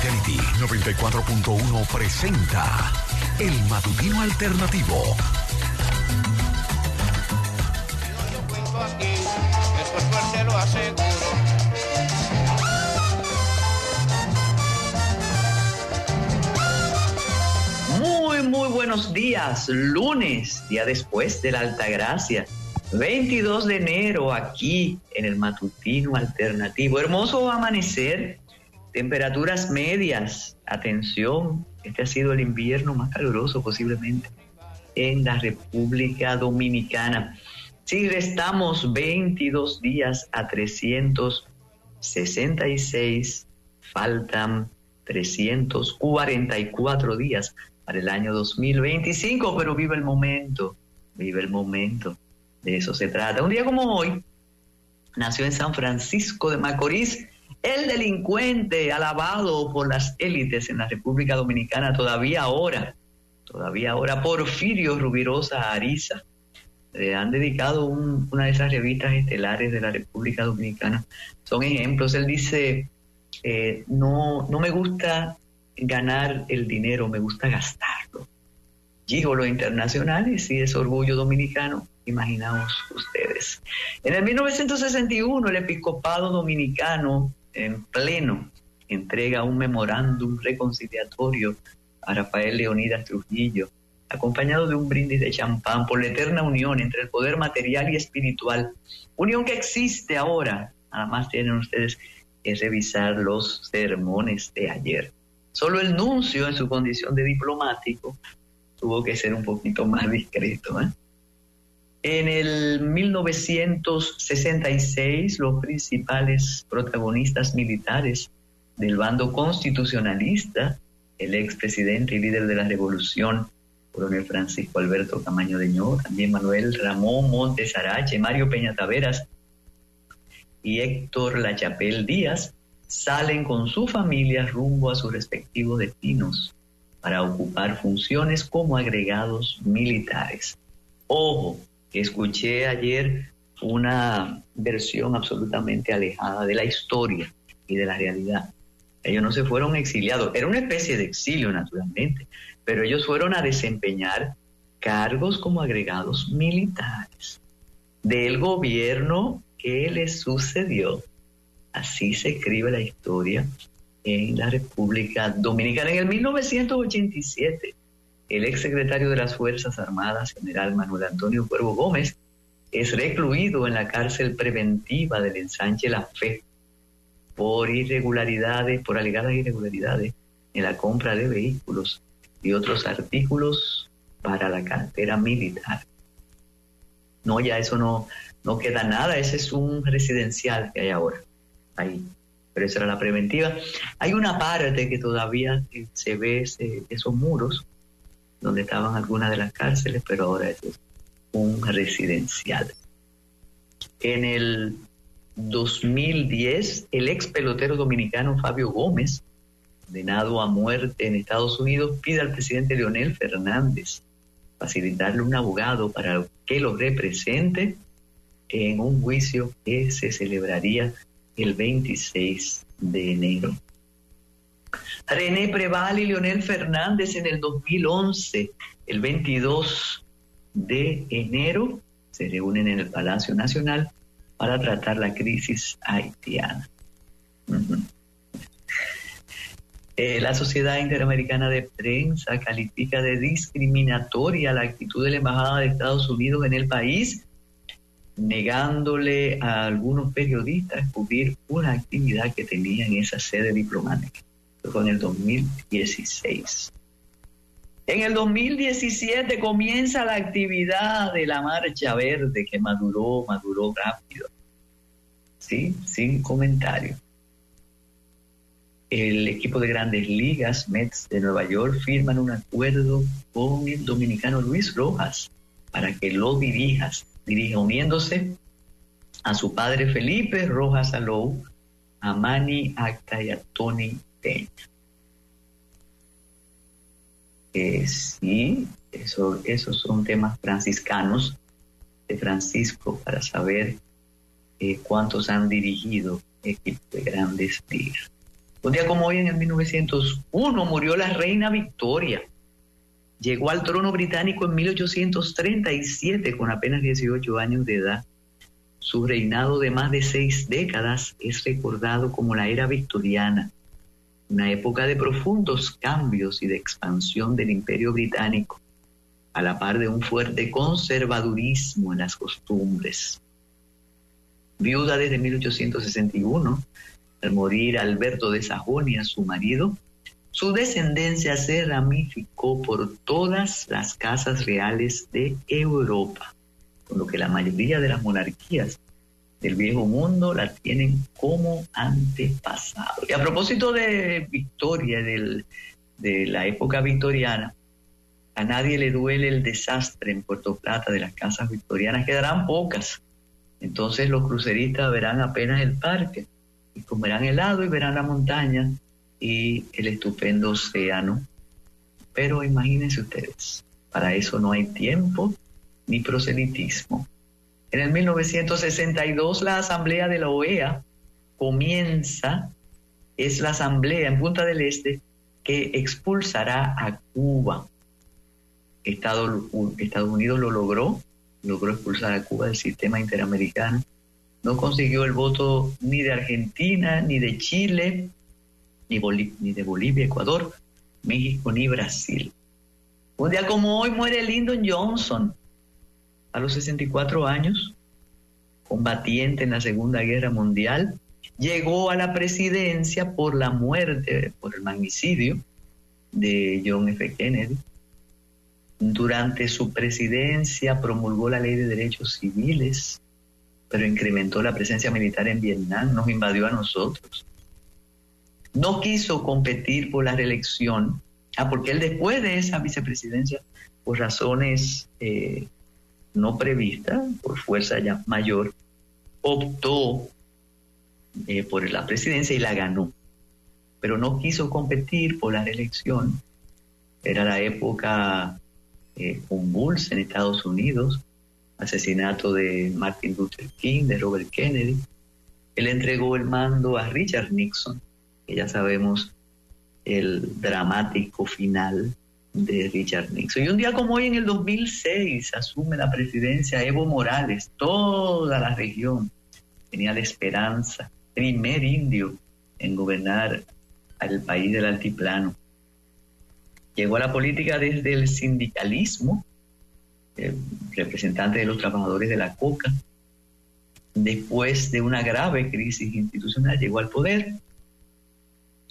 Fidelity 94.1 presenta El Matutino Alternativo. Muy, muy buenos días. Lunes, día después de la Altagracia. 22 de enero aquí en el matutino alternativo. Hermoso amanecer, temperaturas medias. Atención, este ha sido el invierno más caluroso posiblemente en la República Dominicana. Si restamos 22 días a 366, faltan 344 días para el año 2025, pero vive el momento, vive el momento. De eso se trata. Un día como hoy, nació en San Francisco de Macorís el delincuente alabado por las élites en la República Dominicana todavía ahora, todavía ahora, Porfirio Rubirosa Ariza. Le han dedicado una de esas revistas estelares de la República Dominicana. Son ejemplos. Él dice, eh, no, no me gusta ganar el dinero, me gusta gastarlo. los internacionales y es orgullo dominicano imaginaos ustedes. En el 1961 el episcopado dominicano en pleno entrega un memorándum reconciliatorio a Rafael Leonidas Trujillo, acompañado de un brindis de champán por la eterna unión entre el poder material y espiritual, unión que existe ahora. Nada más tienen ustedes que revisar los sermones de ayer. Solo el nuncio en su condición de diplomático tuvo que ser un poquito más discreto. ¿eh? En el 1966, los principales protagonistas militares del bando constitucionalista, el expresidente y líder de la revolución, coronel Francisco Alberto Camaño de Ño, también Manuel Ramón Montes Arache, Mario Peña Taveras y Héctor Lachapel Díaz, salen con su familia rumbo a sus respectivos destinos para ocupar funciones como agregados militares. Ojo, Escuché ayer una versión absolutamente alejada de la historia y de la realidad. Ellos no se fueron exiliados, era una especie de exilio naturalmente, pero ellos fueron a desempeñar cargos como agregados militares del gobierno que les sucedió. Así se escribe la historia en la República Dominicana. En el 1987, el ex secretario de las Fuerzas Armadas, general Manuel Antonio Cuervo Gómez, es recluido en la cárcel preventiva del ensanche La Fe por irregularidades, por alegadas irregularidades en la compra de vehículos y otros artículos para la cartera militar. No, ya eso no, no queda nada, ese es un residencial que hay ahora, ahí. Pero esa era la preventiva. Hay una parte que todavía se ve esos muros, donde estaban algunas de las cárceles, pero ahora es un residencial. En el 2010, el ex pelotero dominicano Fabio Gómez, condenado a muerte en Estados Unidos, pide al presidente Leonel Fernández facilitarle un abogado para que lo represente en un juicio que se celebraría el 26 de enero. René Preval y Leonel Fernández en el 2011, el 22 de enero, se reúnen en el Palacio Nacional para tratar la crisis haitiana. Eh, la Sociedad Interamericana de Prensa califica de discriminatoria la actitud de la Embajada de Estados Unidos en el país, negándole a algunos periodistas cubrir una actividad que tenía en esa sede diplomática con el 2016. En el 2017 comienza la actividad de la Marcha Verde que maduró, maduró rápido. Sí, sin comentario. El equipo de grandes ligas, Mets de Nueva York, firman un acuerdo con el dominicano Luis Rojas para que lo dirijas, dirija uniéndose a su padre Felipe Rojas Alou, a Manny Acta y a Tony eh, sí, eso, esos son temas franciscanos de Francisco para saber eh, cuántos han dirigido equipos de grandes ligas. Un día como hoy, en el 1901, murió la reina Victoria. Llegó al trono británico en 1837 con apenas 18 años de edad. Su reinado de más de seis décadas es recordado como la era victoriana, una época de profundos cambios y de expansión del imperio británico, a la par de un fuerte conservadurismo en las costumbres. Viuda desde 1861, al morir Alberto de Sajonia, su marido, su descendencia se ramificó por todas las casas reales de Europa, con lo que la mayoría de las monarquías del viejo mundo la tienen como antepasado. Y a propósito de Victoria, de la época victoriana, a nadie le duele el desastre en Puerto Plata de las casas victorianas, quedarán pocas. Entonces los cruceristas verán apenas el parque y comerán helado y verán la montaña y el estupendo océano. Pero imagínense ustedes, para eso no hay tiempo ni proselitismo. En el 1962 la Asamblea de la OEA comienza, es la Asamblea en Punta del Este que expulsará a Cuba. Estados, Unidos lo logró, logró expulsar a Cuba del sistema interamericano. No consiguió el voto ni de Argentina, ni de Chile, ni, de Bolivia, Ecuador, México ni Brasil. Un día como hoy muere Lyndon Johnson, a los 64 años, combatiente en la Segunda Guerra Mundial, llegó a la presidencia por la muerte, por el magnicidio de John F. Kennedy. Durante su presidencia promulgó la ley de derechos civiles, pero incrementó la presencia militar en Vietnam, nos invadió a nosotros no quiso competir por la reelección, ah, porque él después de esa vicepresidencia, por razones eh, no previstas, por fuerza ya mayor, optó eh, por la presidencia y la ganó. Pero no quiso competir por la reelección. Era la época eh, convulsa en Estados Unidos, asesinato de Martin Luther King, de Robert Kennedy. Él entregó el mando a Richard Nixon ya sabemos el dramático final de Richard Nixon. Y un día como hoy, en el 2006, asume la presidencia Evo Morales. Toda la región tenía la esperanza, primer indio en gobernar al país del altiplano. Llegó a la política desde el sindicalismo, representante de los trabajadores de la coca. Después de una grave crisis institucional, llegó al poder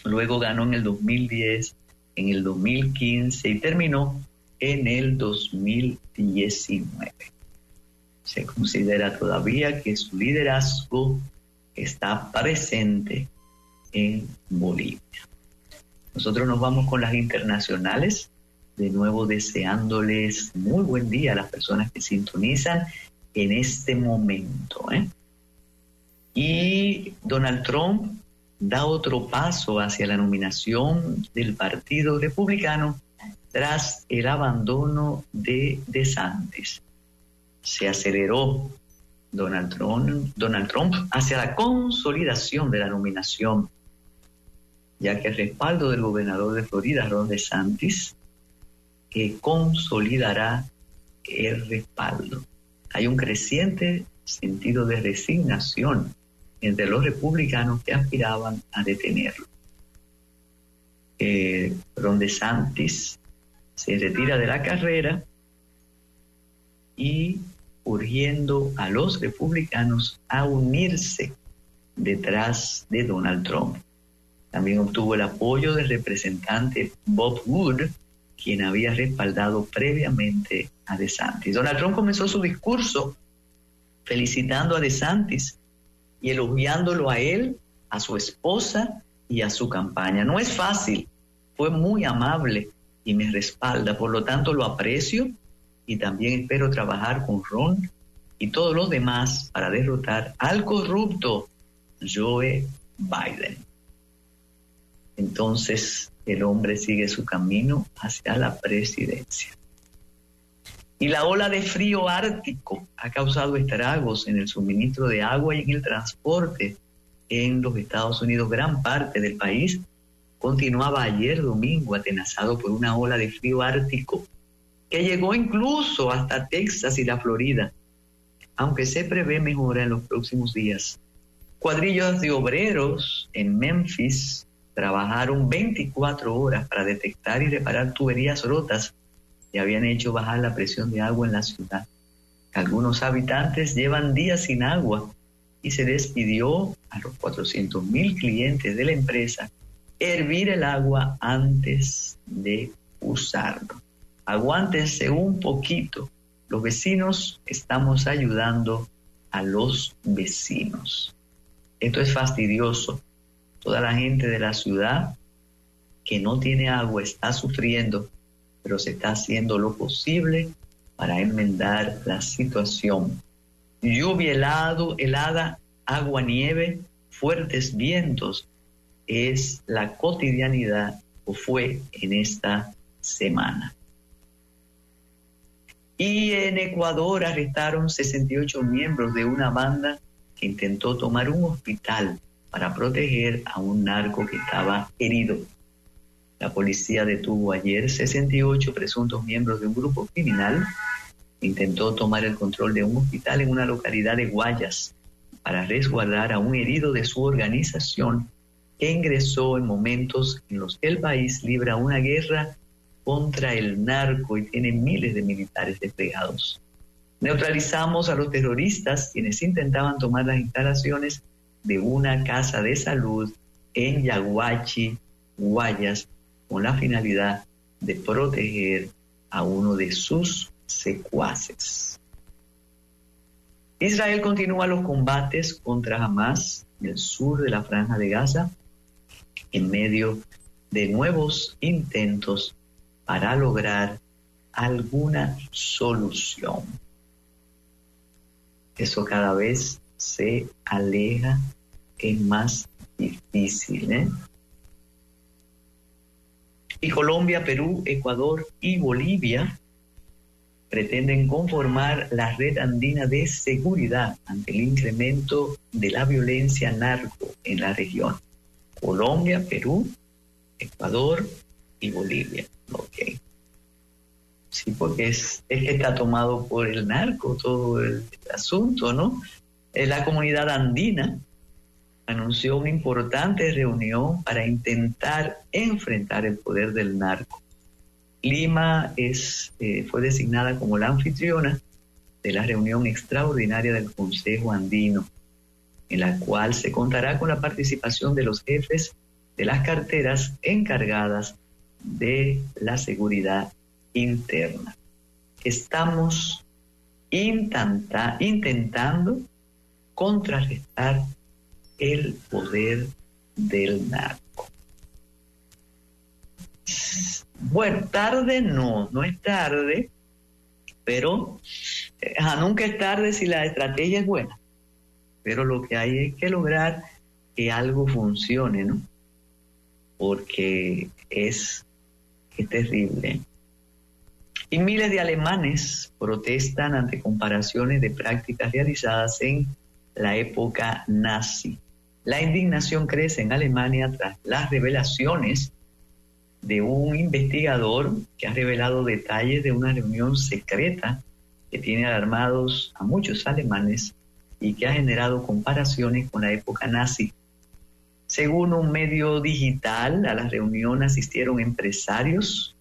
luego ganó en el 2010, en el 2015 y terminó en el 2019. Se considera todavía que su liderazgo está presente en Bolivia. Nosotros nos vamos con las internacionales, de nuevo deseándoles muy buen día a las personas que sintonizan en este momento. ¿eh? Y Donald Trump da otro paso hacia la nominación del Partido Republicano tras el abandono de DeSantis. Se aceleró Donald Trump, Donald Trump hacia la consolidación de la nominación, ya que el respaldo del gobernador de Florida, Ron DeSantis, que consolidará el respaldo. Hay un creciente sentido de resignación entre los republicanos que aspiraban a detenerlo. Eh, Ron DeSantis se retira de la carrera y urgiendo a los republicanos a unirse detrás de Donald Trump. También obtuvo el apoyo del representante Bob Wood, quien había respaldado previamente a DeSantis. Donald Trump comenzó su discurso felicitando a DeSantis y elogiándolo a él, a su esposa y a su campaña. No es fácil, fue muy amable y me respalda, por lo tanto lo aprecio y también espero trabajar con Ron y todos los demás para derrotar al corrupto Joe Biden. Entonces el hombre sigue su camino hacia la presidencia. Y la ola de frío ártico ha causado estragos en el suministro de agua y en el transporte en los Estados Unidos, gran parte del país, continuaba ayer domingo atenazado por una ola de frío ártico que llegó incluso hasta Texas y la Florida, aunque se prevé mejora en los próximos días. Cuadrillas de obreros en Memphis trabajaron 24 horas para detectar y reparar tuberías rotas que habían hecho bajar la presión de agua en la ciudad. Algunos habitantes llevan días sin agua y se les pidió a los 400 mil clientes de la empresa hervir el agua antes de usarlo. Aguántense un poquito. Los vecinos estamos ayudando a los vecinos. Esto es fastidioso. Toda la gente de la ciudad que no tiene agua está sufriendo, pero se está haciendo lo posible para enmendar la situación. Lluvia helado, helada, agua, nieve, fuertes vientos es la cotidianidad o fue en esta semana. Y en Ecuador arrestaron 68 miembros de una banda que intentó tomar un hospital para proteger a un narco que estaba herido. La policía detuvo ayer 68 presuntos miembros de un grupo criminal intentó tomar el control de un hospital en una localidad de Guayas para resguardar a un herido de su organización que ingresó en momentos en los que el país libra una guerra contra el narco y tiene miles de militares desplegados. Neutralizamos a los terroristas quienes intentaban tomar las instalaciones de una casa de salud en Yaguachi, Guayas, con la finalidad de proteger a uno de sus secuaces. Israel continúa los combates contra Hamas en el sur de la franja de Gaza en medio de nuevos intentos para lograr alguna solución. Eso cada vez se aleja, es más difícil. ¿eh? Y Colombia, Perú, Ecuador y Bolivia pretenden conformar la red andina de seguridad ante el incremento de la violencia narco en la región. Colombia, Perú, Ecuador y Bolivia. Ok. Sí, porque es, es que está tomado por el narco todo el asunto, ¿no? La comunidad andina anunció una importante reunión para intentar enfrentar el poder del narco. Lima es, eh, fue designada como la anfitriona de la reunión extraordinaria del Consejo Andino, en la cual se contará con la participación de los jefes de las carteras encargadas de la seguridad interna. Estamos intentando contrarrestar el poder del narco. Bueno, tarde no, no es tarde, pero eh, nunca es tarde si la estrategia es buena. Pero lo que hay es que lograr que algo funcione, ¿no? Porque es, es terrible. Y miles de alemanes protestan ante comparaciones de prácticas realizadas en la época nazi. La indignación crece en Alemania tras las revelaciones de un investigador que ha revelado detalles de una reunión secreta que tiene alarmados a muchos alemanes y que ha generado comparaciones con la época nazi. Según un medio digital, a la reunión asistieron empresarios,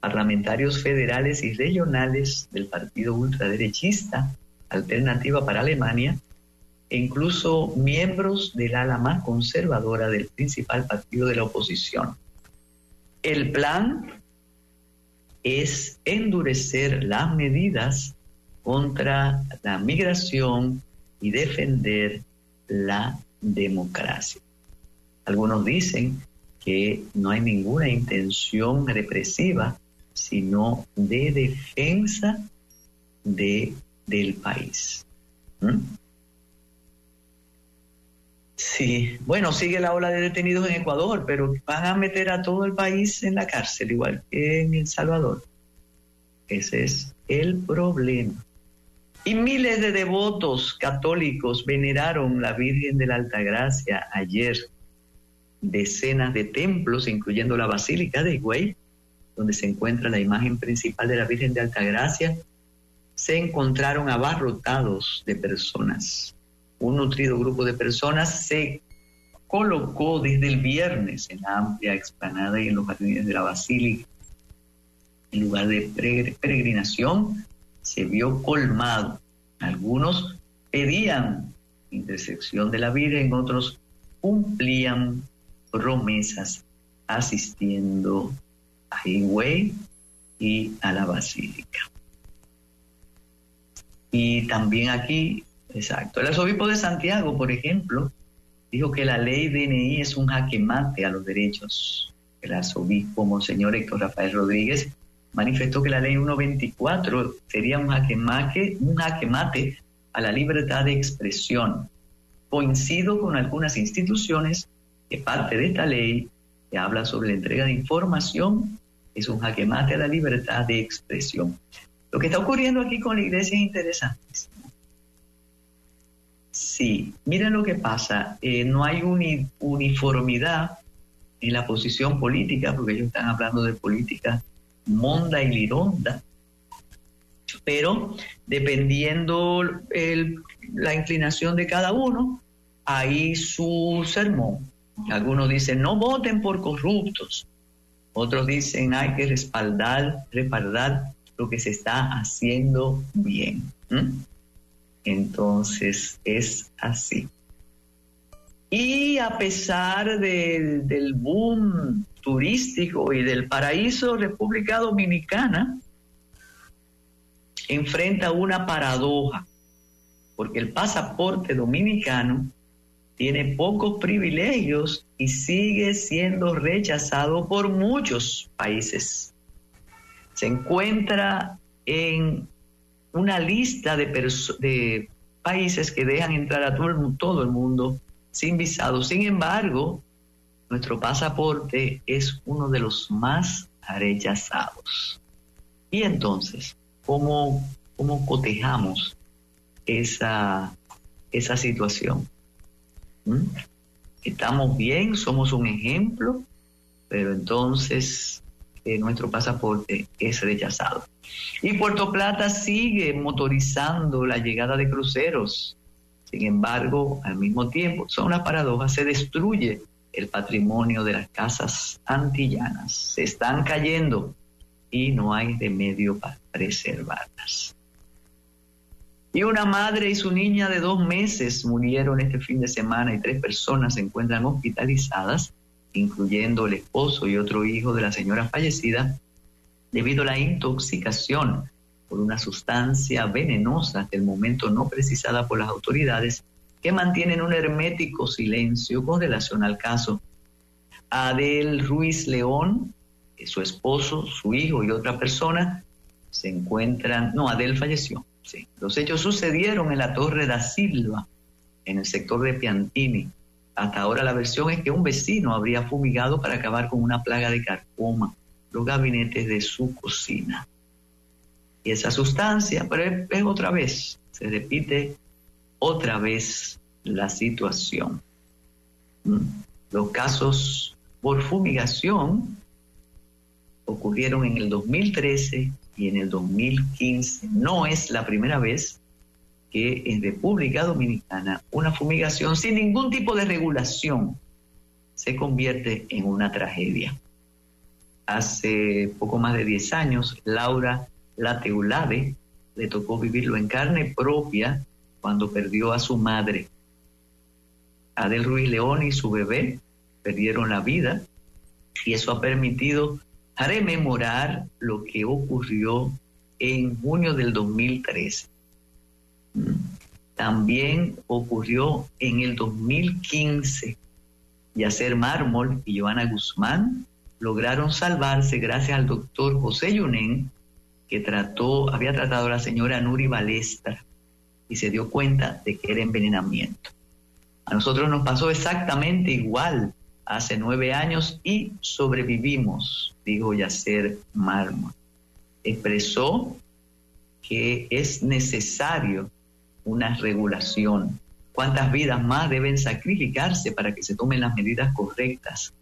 parlamentarios federales y regionales del partido ultraderechista Alternativa para Alemania, e incluso miembros del ala más conservadora del principal partido de la oposición. El plan es endurecer las medidas contra la migración y defender la democracia. Algunos dicen que no hay ninguna intención represiva, sino de defensa de, del país. ¿Mm? Sí, bueno, sigue la ola de detenidos en Ecuador, pero van a meter a todo el país en la cárcel, igual que en El Salvador. Ese es el problema. Y miles de devotos católicos veneraron la Virgen de la Altagracia ayer. Decenas de templos, incluyendo la Basílica de Higüey, donde se encuentra la imagen principal de la Virgen de Altagracia, se encontraron abarrotados de personas. Un nutrido grupo de personas se colocó desde el viernes en la amplia explanada y en los jardines de la Basílica. En lugar de peregrinación, se vio colmado. Algunos pedían intersección de la Virgen, otros cumplían promesas asistiendo a Higüey y a la Basílica. Y también aquí, exacto, el arzobispo de Santiago, por ejemplo, dijo que la ley DNI es un jaque mate a los derechos. El arzobispo Monseñor Héctor Rafael Rodríguez manifestó que la ley 124 sería un jaque mate, un jaque mate a la libertad de expresión. Coincido con algunas instituciones que parte de esta ley que habla sobre la entrega de información es un jaque mate a la libertad de expresión. Lo que está ocurriendo aquí con la iglesia es interesantísimo. Sí, miren lo que pasa. Eh, no hay uniformidad en la posición política, porque ellos están hablando de política monda y lironda. Pero dependiendo la inclinación de cada uno, hay su sermón. Algunos dicen, no voten por corruptos. Otros dicen, hay que respaldar, respaldar lo que se está haciendo bien. Entonces es así. Y a pesar del boom turístico y del paraíso, República Dominicana enfrenta una paradoja, porque el pasaporte dominicano tiene pocos privilegios y sigue siendo rechazado por muchos países se encuentra en una lista de, países que dejan entrar a todo el, mundo sin visado. Sin embargo, nuestro pasaporte es uno de los más rechazados. Y entonces, ¿cómo, cómo cotejamos esa, esa situación? ¿Mm? ¿Estamos bien? ¿Somos un ejemplo? Pero entonces nuestro pasaporte es rechazado. Y Puerto Plata sigue motorizando la llegada de cruceros. Sin embargo, al mismo tiempo, son una paradoja, se destruye el patrimonio de las casas antillanas. Se están cayendo y no hay remedio para preservarlas. Y una madre y su niña de dos meses murieron este fin de semana y tres personas se encuentran hospitalizadas incluyendo el esposo y otro hijo de la señora fallecida, debido a la intoxicación por una sustancia venenosa hasta el momento no precisada por las autoridades, que mantienen un hermético silencio con relación al caso. Adel Ruiz León, su esposo, su hijo y otra persona se encuentran, no, Adel falleció. Los hechos sucedieron en la Torre da Silva, en el sector de Piantini, hasta ahora la versión es que un vecino habría fumigado para acabar con una plaga de carcoma los gabinetes de su cocina. Y esa sustancia, pero es, otra vez, se repite otra vez la situación. Mm. Los casos por fumigación ocurrieron en el 2013 y en el 2015. No es la primera vez que en República Dominicana una fumigación sin ningún tipo de regulación se convierte en una tragedia. Hace poco más de 10 años, Laura Lateulade le tocó vivirlo en carne propia cuando perdió a su madre. Adel Ruiz León y su bebé perdieron la vida y eso ha permitido rememorar lo que ocurrió en junio del 2013 también ocurrió en el 2015. Yacer Mármol y Joana Guzmán lograron salvarse gracias al doctor José Yunen, que trató, había tratado a la señora Nuri Balestra y se dio cuenta de que era envenenamiento. A nosotros nos pasó exactamente igual hace nueve años y sobrevivimos, dijo Yacer Mármol. Expresó que es necesario una regulación. ¿Cuántas vidas más deben sacrificarse para que se tomen las medidas correctas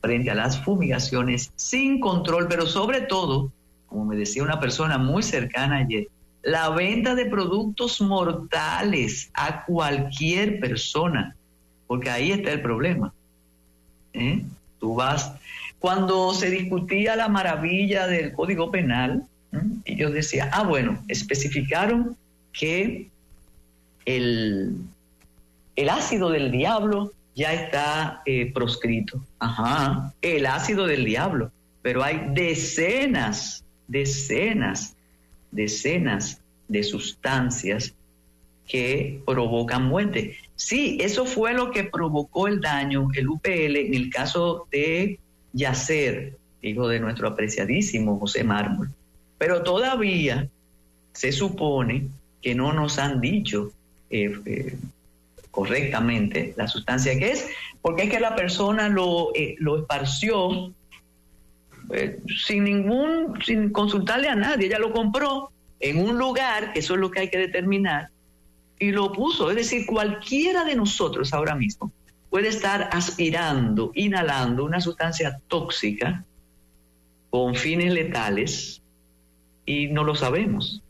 frente a las fumigaciones sin control, pero sobre todo, como me decía una persona muy cercana ayer, la venta de productos mortales a cualquier persona, porque ahí está el problema. ¿Eh? Tú vas, cuando se discutía la maravilla del Código Penal, y yo decía, ah, bueno, especificaron que el, el ácido del diablo ya está eh, proscrito. Ajá, el ácido del diablo. Pero hay decenas, decenas, decenas de sustancias que provocan muerte. Sí, eso fue lo que provocó el daño, el UPL, en el caso de Yacer, hijo de nuestro apreciadísimo José Mármol. Pero todavía se supone que no nos han dicho eh, eh, correctamente la sustancia que es, porque es que la persona lo, eh, lo esparció sin ningún, sin consultarle a nadie, ella lo compró en un lugar, eso es lo que hay que determinar, y lo puso. Es decir, cualquiera de nosotros ahora mismo puede estar aspirando, inhalando una sustancia tóxica con fines letales y no lo sabemos.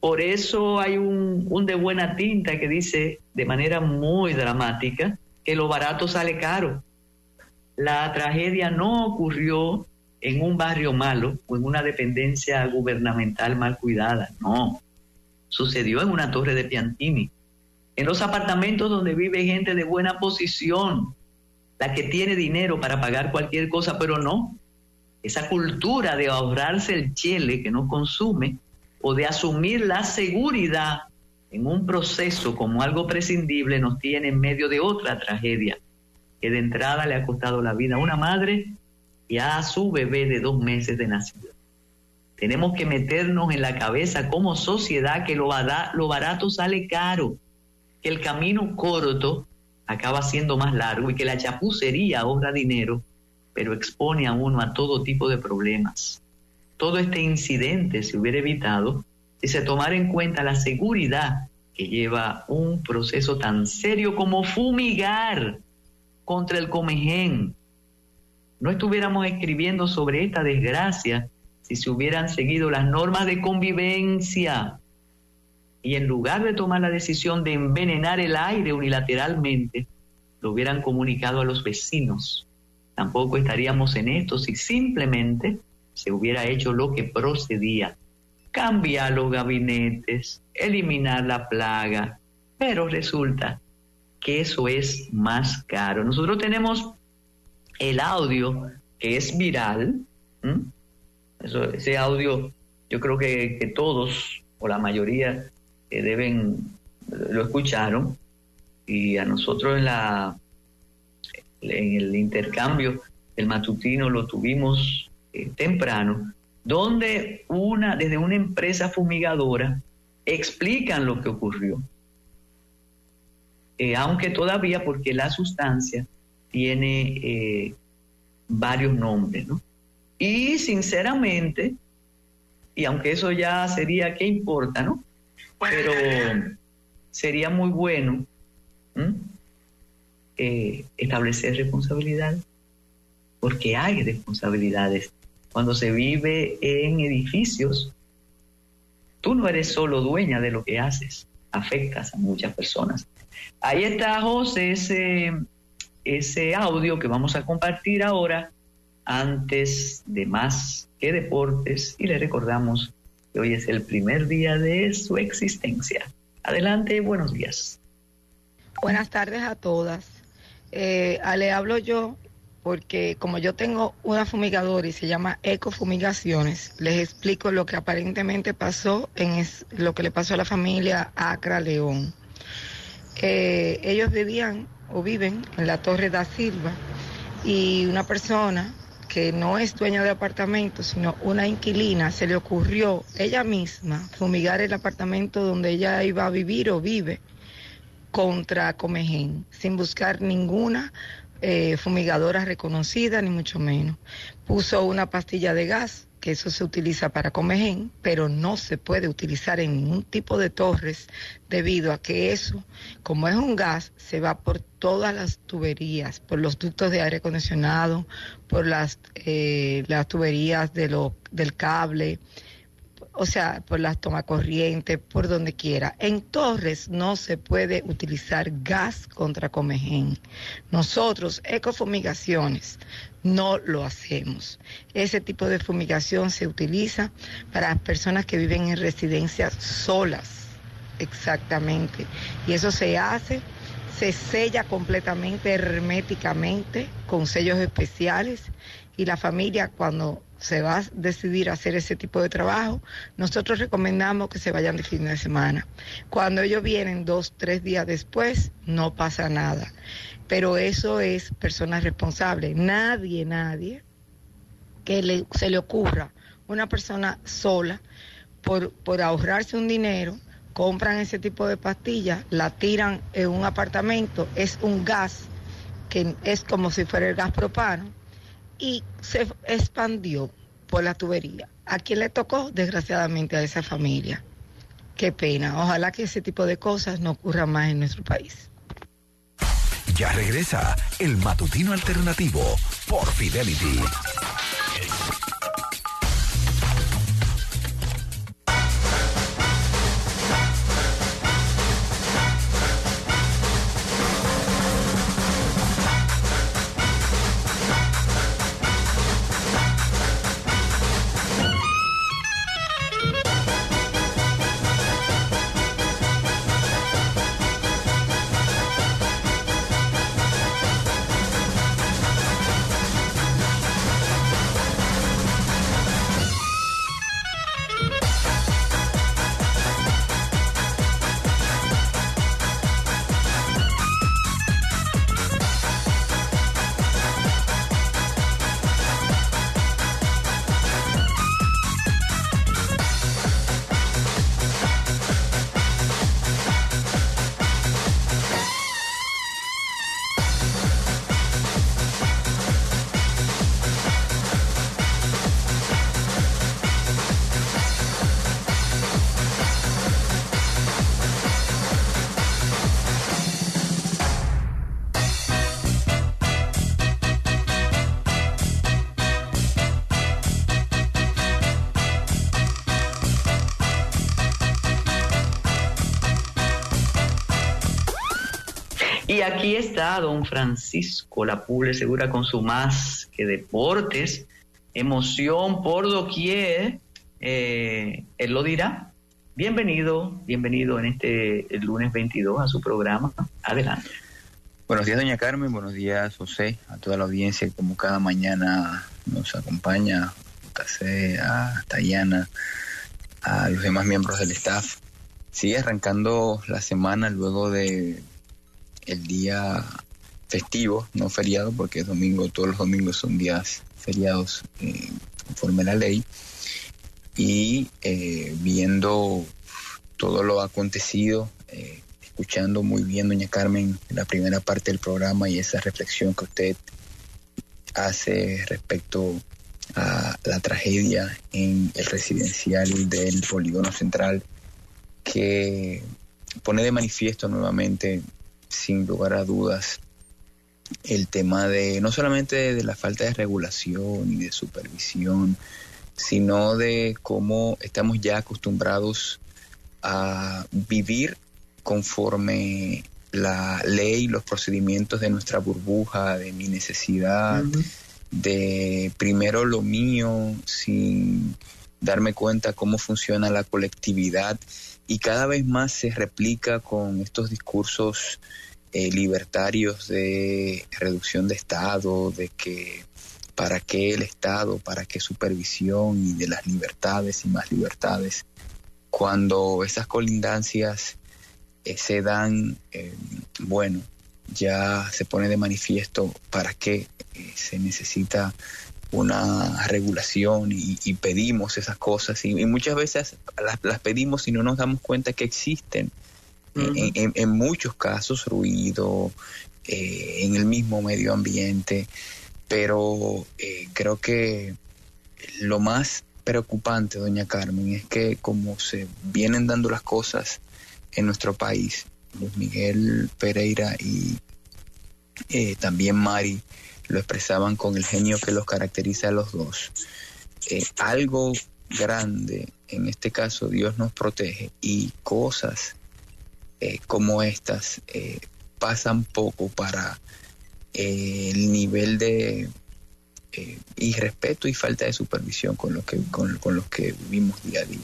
Por eso hay un, de buena tinta que dice de manera muy dramática que lo barato sale caro. La tragedia no ocurrió en un barrio malo o en una dependencia gubernamental mal cuidada, no. Sucedió en una torre de Piantini, en los apartamentos donde vive gente de buena posición, la que tiene dinero para pagar cualquier cosa, pero no. Esa cultura de ahorrarse el chile que no consume o de asumir la seguridad en un proceso como algo prescindible nos tiene en medio de otra tragedia que de entrada le ha costado la vida a una madre y a su bebé de dos meses de nacido. Tenemos que meternos en la cabeza como sociedad que lo, barato sale caro, que el camino corto acaba siendo más largo y que la chapucería ahorra dinero, pero expone a uno a todo tipo de problemas todo este incidente se hubiera evitado si se tomara en cuenta la seguridad que lleva un proceso tan serio como fumigar contra el comején. No estuviéramos escribiendo sobre esta desgracia si se hubieran seguido las normas de convivencia y en lugar de tomar la decisión de envenenar el aire unilateralmente, lo hubieran comunicado a los vecinos. Tampoco estaríamos en esto si simplemente se hubiera hecho lo que procedía, cambiar los gabinetes, eliminar la plaga, pero resulta que eso es más caro. Nosotros tenemos el audio que es viral, ese audio yo creo que, todos o la mayoría eh, deben, lo escucharon. Y a nosotros en la en el intercambio el matutino lo tuvimos eh, temprano, donde una, desde una empresa fumigadora explican lo que ocurrió. Eh, aunque todavía porque la sustancia tiene eh, varios nombres, ¿no? Y sinceramente, y aunque eso ya sería, ¿qué importa, no? Pero sería muy bueno establecer responsabilidad, porque hay responsabilidades cuando se vive en edificios, tú no eres solo dueña de lo que haces, afectas a muchas personas. Ahí está, José, ese, audio que vamos a compartir ahora antes de más que deportes y le recordamos que hoy es el primer día de su existencia. Adelante, buenos días. Buenas tardes a todas. Eh, le hablo yo porque como yo tengo una fumigadora y se llama Ecofumigaciones, les explico lo que aparentemente pasó en lo que le pasó a la familia Acra León. Eh, ellos vivían o viven en la Torre da Silva y una persona que no es dueña de apartamento, sino una inquilina, se le ocurrió ella misma fumigar el apartamento donde ella iba a vivir o vive contra Comején, sin buscar ninguna eh, fumigadora reconocida, ni mucho menos. Puso una pastilla de gas, que eso se utiliza para comején, pero no se puede utilizar en ningún tipo de torres debido a que eso, como es un gas, se va por todas las tuberías, por los ductos de aire acondicionado, por las, eh, las tuberías de lo, del cable o sea, por las tomacorrientes, por donde quiera. En torres no se puede utilizar gas contra comején. Nosotros, ecofumigaciones, no lo hacemos. Ese tipo de fumigación se utiliza para personas que viven en residencias solas, exactamente. Y eso se hace, se sella completamente, herméticamente, con sellos especiales. Y la familia cuando se va a decidir hacer ese tipo de trabajo, nosotros recomendamos que se vayan de fin de semana. Cuando ellos vienen dos, tres días después, no pasa nada. Pero eso es personas responsables. Nadie, nadie que se le ocurra una persona sola por, por ahorrarse un dinero, compran ese tipo de pastillas, la tiran en un apartamento, es un gas que es como si fuera el gas propano y se expandió por la tubería. ¿A quién le tocó? Desgraciadamente a esa familia. Qué pena. Ojalá que ese tipo de cosas no ocurran más en nuestro país. Ya regresa el matutino alternativo por Fidelity. Don Francisco La Puble Segura con su más que deportes, emoción por doquier. Eh, él lo dirá. Bienvenido, bienvenido en este lunes 22 a su programa. Adelante. Buenos días, doña Carmen. Buenos días, José, a toda la audiencia que como cada mañana nos acompaña, a Tayana, a los demás miembros del staff. Sigue arrancando la semana luego de el día festivo, no feriado, porque es domingo, todos los domingos son días feriados eh, conforme a la ley, y eh, viendo todo lo acontecido, eh, escuchando muy bien, doña Carmen, la primera parte del programa y esa reflexión que usted hace respecto a la tragedia en el residencial del polígono central, que pone de manifiesto nuevamente sin lugar a dudas el tema de no solamente de la falta de regulación y de supervisión, sino de cómo estamos ya acostumbrados a vivir conforme la ley, los procedimientos de nuestra burbuja, de mi necesidad, de primero lo mío, sin darme cuenta cómo funciona la colectividad y cada vez más se replica con estos discursos eh, libertarios de reducción de Estado, de que para qué el Estado, para qué supervisión y de las libertades y más libertades, cuando esas colindancias eh, se dan, eh, bueno, ya se pone de manifiesto para qué se necesita una regulación y, pedimos esas cosas. Y, muchas veces las, pedimos y no nos damos cuenta que existen. En, muchos casos ruido, eh, en el mismo medio ambiente, pero eh, creo que lo más preocupante, doña Carmen, es que como se vienen dando las cosas en nuestro país, Luis Miguel Pereira y eh, también Mari lo expresaban con el genio que los caracteriza a los dos. algo grande, en este caso Dios nos protege y cosas eh, como estas eh, pasan poco para eh, el nivel de irrespeto y falta de supervisión con los que con, que vivimos día a día.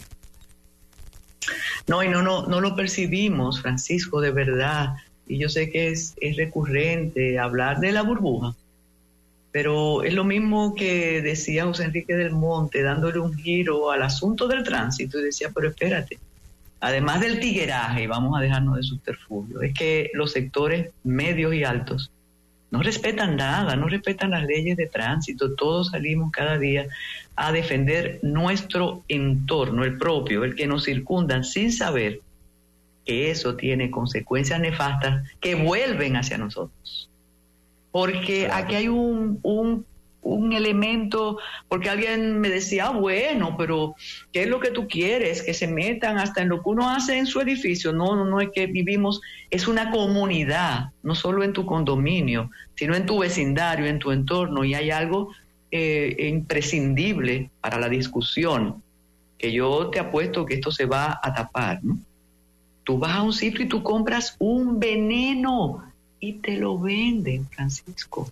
No, y no, no, no lo percibimos, Francisco, de verdad. Y yo sé que es, es recurrente hablar de la burbuja, pero es lo mismo que decía José Enrique del Monte, dándole un giro al asunto del tránsito, y decía, pero espérate, además del tigueraje, vamos a dejarnos de subterfugio, es que los sectores medios y altos no respetan nada, no respetan las leyes de tránsito, todos salimos cada día a defender nuestro entorno, el propio, el que nos circunda, sin saber que eso tiene consecuencias nefastas que vuelven hacia nosotros. Porque aquí hay un, un un elemento, porque alguien me decía, ah, bueno, pero ¿qué es lo que tú quieres? Que se metan hasta en lo que uno hace en su edificio. No, no, no es que vivimos, es una comunidad, no solo en tu condominio, sino en tu vecindario, en tu entorno, y hay algo eh, imprescindible para la discusión, que yo te apuesto que esto se va a tapar, ¿no? Tú vas a un sitio y tú compras un veneno y te lo venden, Francisco.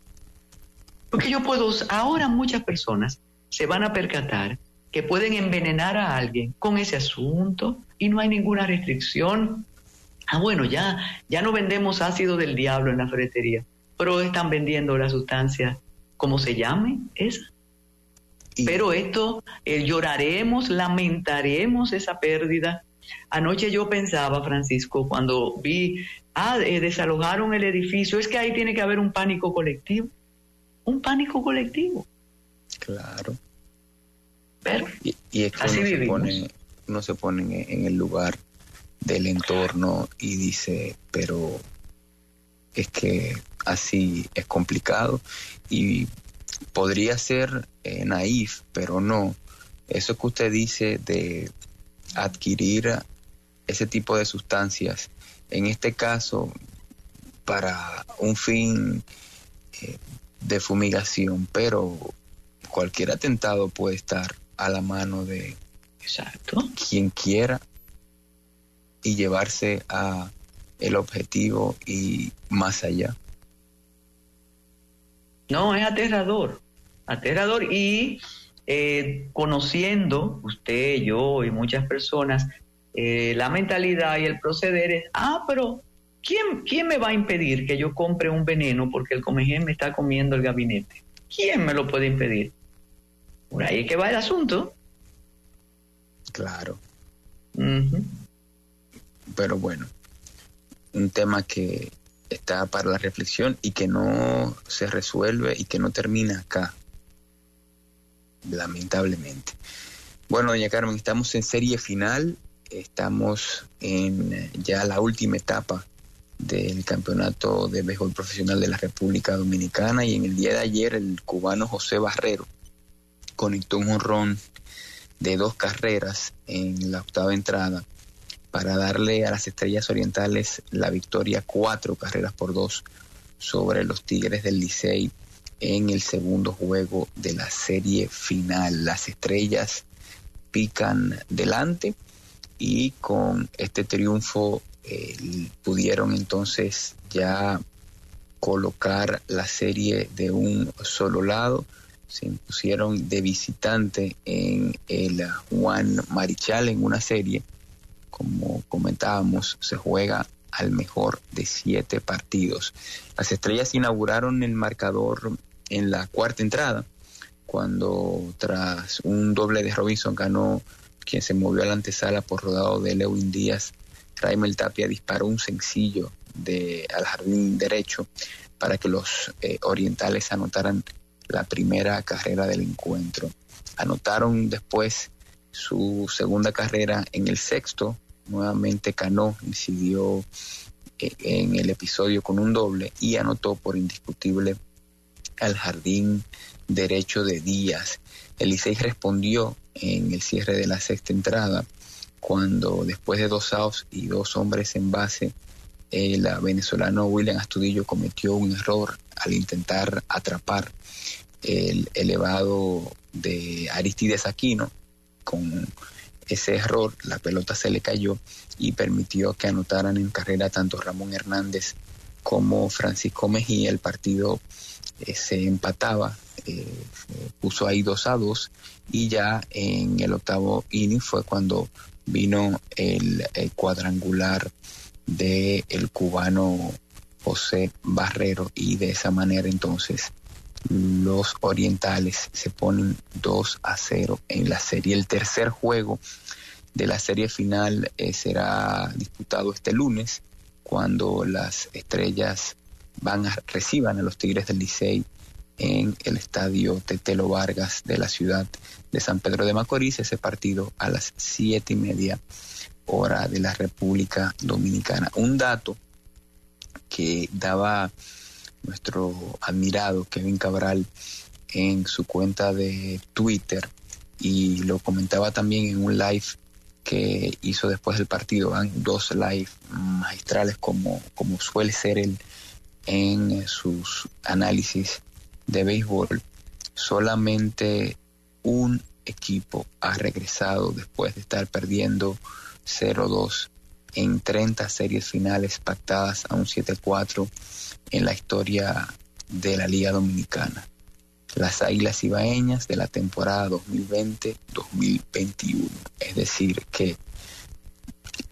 Porque yo puedo, ahora muchas personas se van a percatar que pueden envenenar a alguien con ese asunto y no hay ninguna restricción. Ah, bueno, ya, ya no vendemos ácido del diablo en la ferretería, pero están vendiendo la sustancia, como se llame, esa. Pero esto, eh, lloraremos, lamentaremos esa pérdida. Anoche yo pensaba, Francisco, cuando vi, ah, eh, desalojaron el edificio, es que ahí tiene que haber un pánico colectivo un pánico colectivo. Claro. Pero y, es que uno, se pone, uno se pone en el lugar del entorno y dice, pero es que así es complicado y podría ser eh, naif, pero no. Eso que usted dice de adquirir ese tipo de sustancias, en este caso, para un fin eh, de fumigación, pero cualquier atentado puede estar a la mano de Exacto. quien quiera y llevarse a el objetivo y más allá. No, es aterrador, aterrador y eh, conociendo usted, yo y muchas personas eh, la mentalidad y el proceder es, ah, pero ¿quién, me va a impedir que yo compre un veneno porque el comején me está comiendo el gabinete? ¿Quién me lo puede impedir? Por ahí es que va el asunto. Claro. Pero bueno, un tema que está para la reflexión y que no se resuelve y que no termina acá, lamentablemente. Bueno, doña Carmen, estamos en serie final, estamos en ya la última etapa del Campeonato de Béisbol Profesional de la República Dominicana y en el día de ayer el cubano José Barrero conectó un honrón de dos carreras en la octava entrada para darle a las Estrellas Orientales la victoria cuatro carreras por dos sobre los Tigres del Licey en el segundo juego de la serie final. Las Estrellas pican delante y con este triunfo eh, pudieron entonces ya colocar la serie de un solo lado, se impusieron de visitante en el Juan Marichal en una serie, como comentábamos, se juega al mejor de siete partidos. Las estrellas inauguraron el marcador en la cuarta entrada, cuando tras un doble de Robinson ganó quien se movió a la antesala por rodado de Lewin Díaz Raimel Tapia disparó un sencillo de, al jardín derecho para que los eh, orientales anotaran la primera carrera del encuentro. Anotaron después su segunda carrera en el sexto nuevamente Cano incidió eh, en el episodio con un doble y anotó por indiscutible al jardín derecho de Díaz. El Licey respondió en el cierre de la sexta entrada cuando después de dos outs y dos hombres en base, el venezolano William Astudillo cometió un error al intentar atrapar el elevado de Aristides Aquino. Con ese error la pelota se le cayó y permitió que anotaran en carrera tanto Ramón Hernández como Francisco Mejía. El partido eh, se empataba, eh, puso ahí dos a dos y ya en el octavo inning fue cuando vino el, cuadrangular de el cubano José Barrero y de esa manera entonces los orientales se ponen 2 a 0 en la serie. El tercer juego de la serie final eh, será disputado este lunes cuando las estrellas van a reciban a los Tigres del Licey en el estadio Tetelo Vargas de la ciudad de San Pedro de Macorís, ese partido a las siete y media hora de la República Dominicana. Un dato que daba nuestro admirado Kevin Cabral en su cuenta de Twitter y lo comentaba también en un live que hizo después del partido. Van dos live magistrales como, como suele ser él en sus análisis de béisbol. Solamente un equipo ha regresado después de estar perdiendo 0-2 en 30 series finales pactadas a un 7-4 en la historia de la Liga Dominicana. Las Águilas Ibaeñas de la temporada 2020-2021. Es decir, que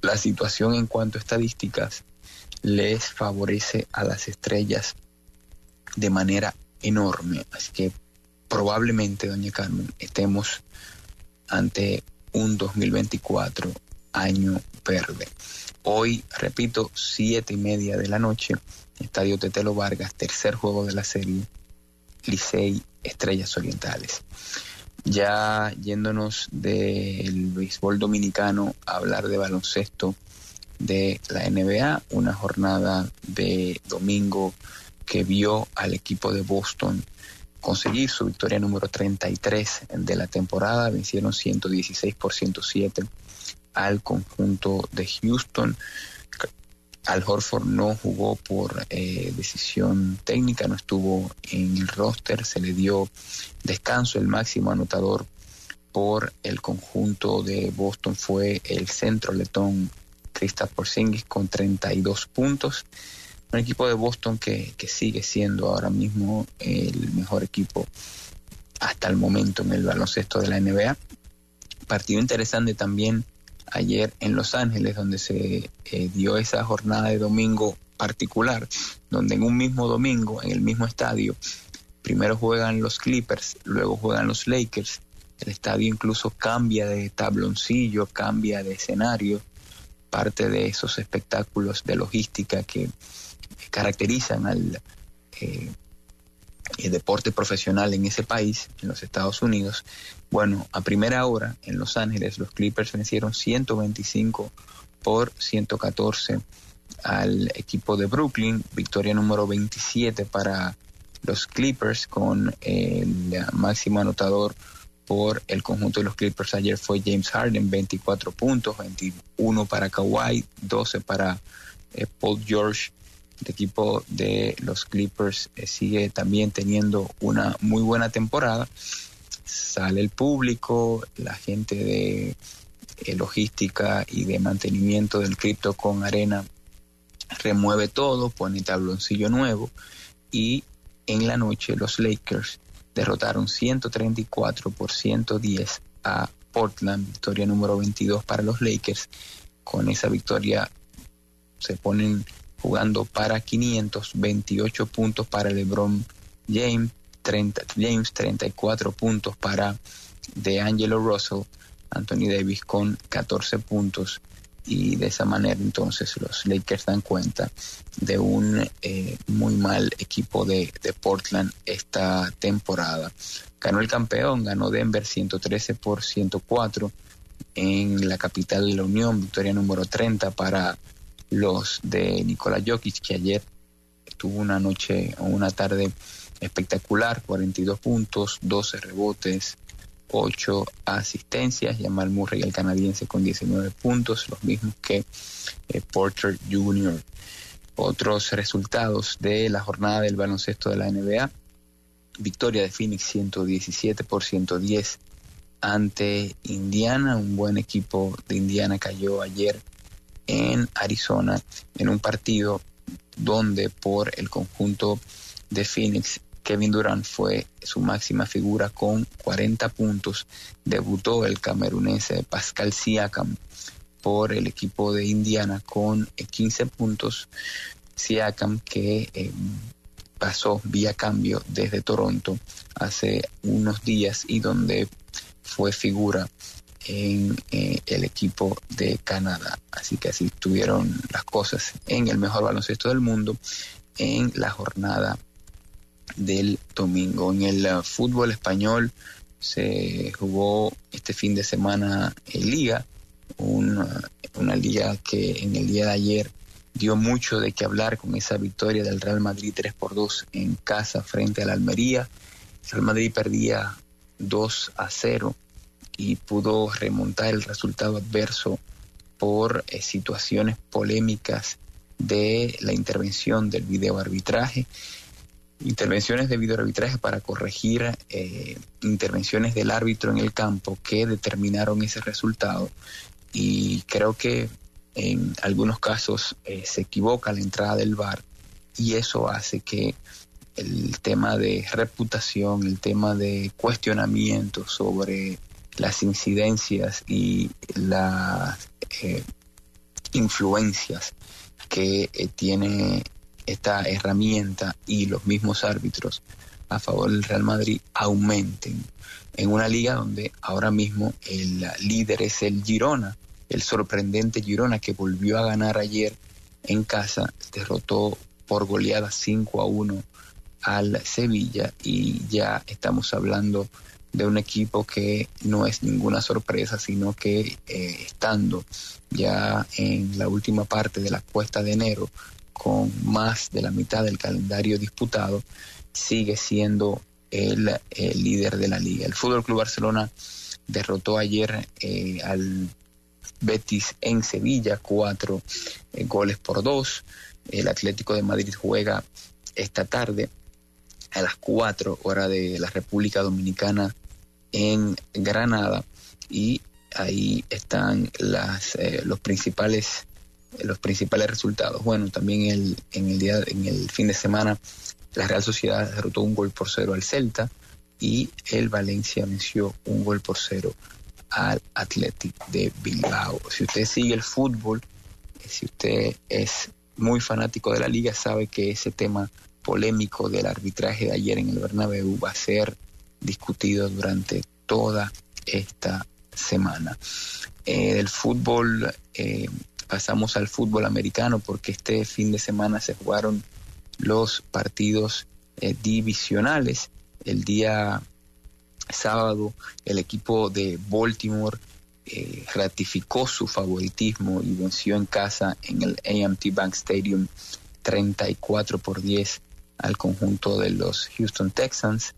la situación en cuanto a estadísticas les favorece a las estrellas de manera enorme. Así que probablemente, doña Carmen, estemos ante un 2024 año verde. Hoy, repito, siete y media de la noche, Estadio Tetelo Vargas, tercer juego de la serie, Licey Estrellas Orientales. Ya yéndonos del béisbol dominicano a hablar de baloncesto de la NBA, una jornada de domingo que vio al equipo de Boston conseguir su victoria número 33 de la temporada, vencieron 116 por 107 al conjunto de Houston. Al Horford no jugó por eh, decisión técnica, no estuvo en el roster, se le dio descanso. El máximo anotador por el conjunto de Boston fue el centro letón Kristaps Porzingis con 32 puntos. Un equipo de Boston que, que sigue siendo ahora mismo el mejor equipo hasta el momento en el baloncesto de la NBA. Partido interesante también ayer en Los Ángeles, donde se eh, dio esa jornada de domingo particular, donde en un mismo domingo, en el mismo estadio, primero juegan los Clippers, luego juegan los Lakers. El estadio incluso cambia de tabloncillo, cambia de escenario, parte de esos espectáculos de logística que caracterizan al eh, el deporte profesional en ese país, en los Estados Unidos. Bueno, a primera hora en Los Ángeles los Clippers vencieron 125 por 114 al equipo de Brooklyn, victoria número 27 para los Clippers con el máximo anotador por el conjunto de los Clippers ayer fue James Harden, 24 puntos, 21 para Kawhi, 12 para eh, Paul George el equipo de los Clippers eh, sigue también teniendo una muy buena temporada. Sale el público, la gente de eh, logística y de mantenimiento del cripto con arena remueve todo, pone tabloncillo nuevo y en la noche los Lakers derrotaron 134 por 110 a Portland, victoria número 22 para los Lakers. Con esa victoria se ponen jugando para 528 puntos para LeBron James, 30, James 34 puntos para DeAngelo Russell, Anthony Davis con 14 puntos y de esa manera entonces los Lakers dan cuenta de un eh, muy mal equipo de, de, Portland esta temporada. Ganó el campeón, ganó Denver 113 por 104, en la capital de la Unión, victoria número 30 para los de Nikola Jokic, que ayer tuvo una noche o una tarde espectacular, 42 puntos, 12 rebotes, 8 asistencias, Jamal Murray el canadiense con 19 puntos, los mismos que eh, Porter Jr. Otros resultados de la jornada del baloncesto de la NBA. Victoria de Phoenix 117 por 110 ante Indiana. Un buen equipo de Indiana cayó ayer en Arizona en un partido donde por el conjunto de Phoenix Kevin Durant fue su máxima figura con 40 puntos. Debutó el camerunense Pascal Siakam por el equipo de Indiana con 15 puntos. Siakam que eh, pasó vía cambio desde Toronto hace unos días y donde fue figura en eh, el equipo de Canadá. Así que así tuvieron las cosas en el mejor baloncesto del mundo en la jornada del domingo. En el uh, fútbol español se jugó este fin de semana en Liga, una, una liga que en el día de ayer dio mucho de qué hablar con esa victoria del Real Madrid 3 por 2 en casa frente al Almería. El Real Madrid perdía 2 a 0 y pudo remontar el resultado adverso por eh, situaciones polémicas de la intervención del video arbitraje intervenciones de videoarbitraje para corregir eh, intervenciones del árbitro en el campo que determinaron ese resultado. Y creo que en algunos casos eh, se equivoca la entrada del VAR y eso hace que el tema de reputación, el tema de cuestionamiento sobre las incidencias y las eh, influencias que tiene esta herramienta y los mismos árbitros a favor del Real Madrid aumenten en una liga donde ahora mismo el líder es el Girona, el sorprendente Girona que volvió a ganar ayer en casa, derrotó por goleada 5 a 1 al Sevilla y ya estamos hablando de un equipo que no es ninguna sorpresa, sino que eh, estando ya en la última parte de la cuesta de enero, con más de la mitad del calendario disputado, sigue siendo el, líder de la liga. El Fútbol Club Barcelona derrotó ayer eh, al Betis en Sevilla, cuatro eh, goles por dos. El Atlético de Madrid juega esta tarde a las cuatro horas de la República Dominicana en Granada y ahí están las, eh, los principales los principales resultados. Bueno, también el, en el día, en el fin de semana, la Real Sociedad derrotó un gol por cero al Celta y el Valencia venció un gol por cero al Athletic de Bilbao. Si usted sigue el fútbol, eh, si usted es muy fanático de la liga, sabe que ese tema polémico del arbitraje de ayer en el Bernabéu va a ser discutido durante toda esta semana. Eh, el fútbol eh, pasamos al fútbol americano porque este fin de semana se jugaron los partidos eh, divisionales. El día sábado el equipo de Baltimore eh, ratificó su favoritismo y venció en casa en el AMT Bank Stadium 34 por 10 al conjunto de los Houston Texans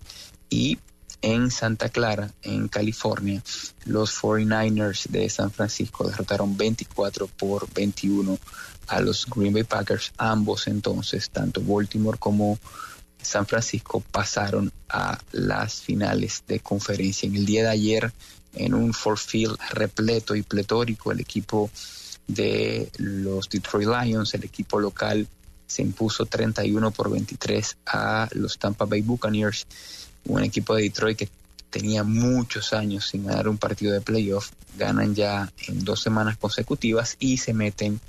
y en Santa Clara, en California, los 49ers de San Francisco derrotaron 24 por 21 a los Green Bay Packers. Ambos entonces, tanto Baltimore como San Francisco, pasaron a las finales de conferencia. En el día de ayer, en un four field repleto y pletórico, el equipo de los Detroit Lions, el equipo local, se impuso 31 por 23 a los Tampa Bay Buccaneers un equipo de Detroit que tenía muchos años sin ganar un partido de playoff, ganan ya en dos semanas consecutivas y se meten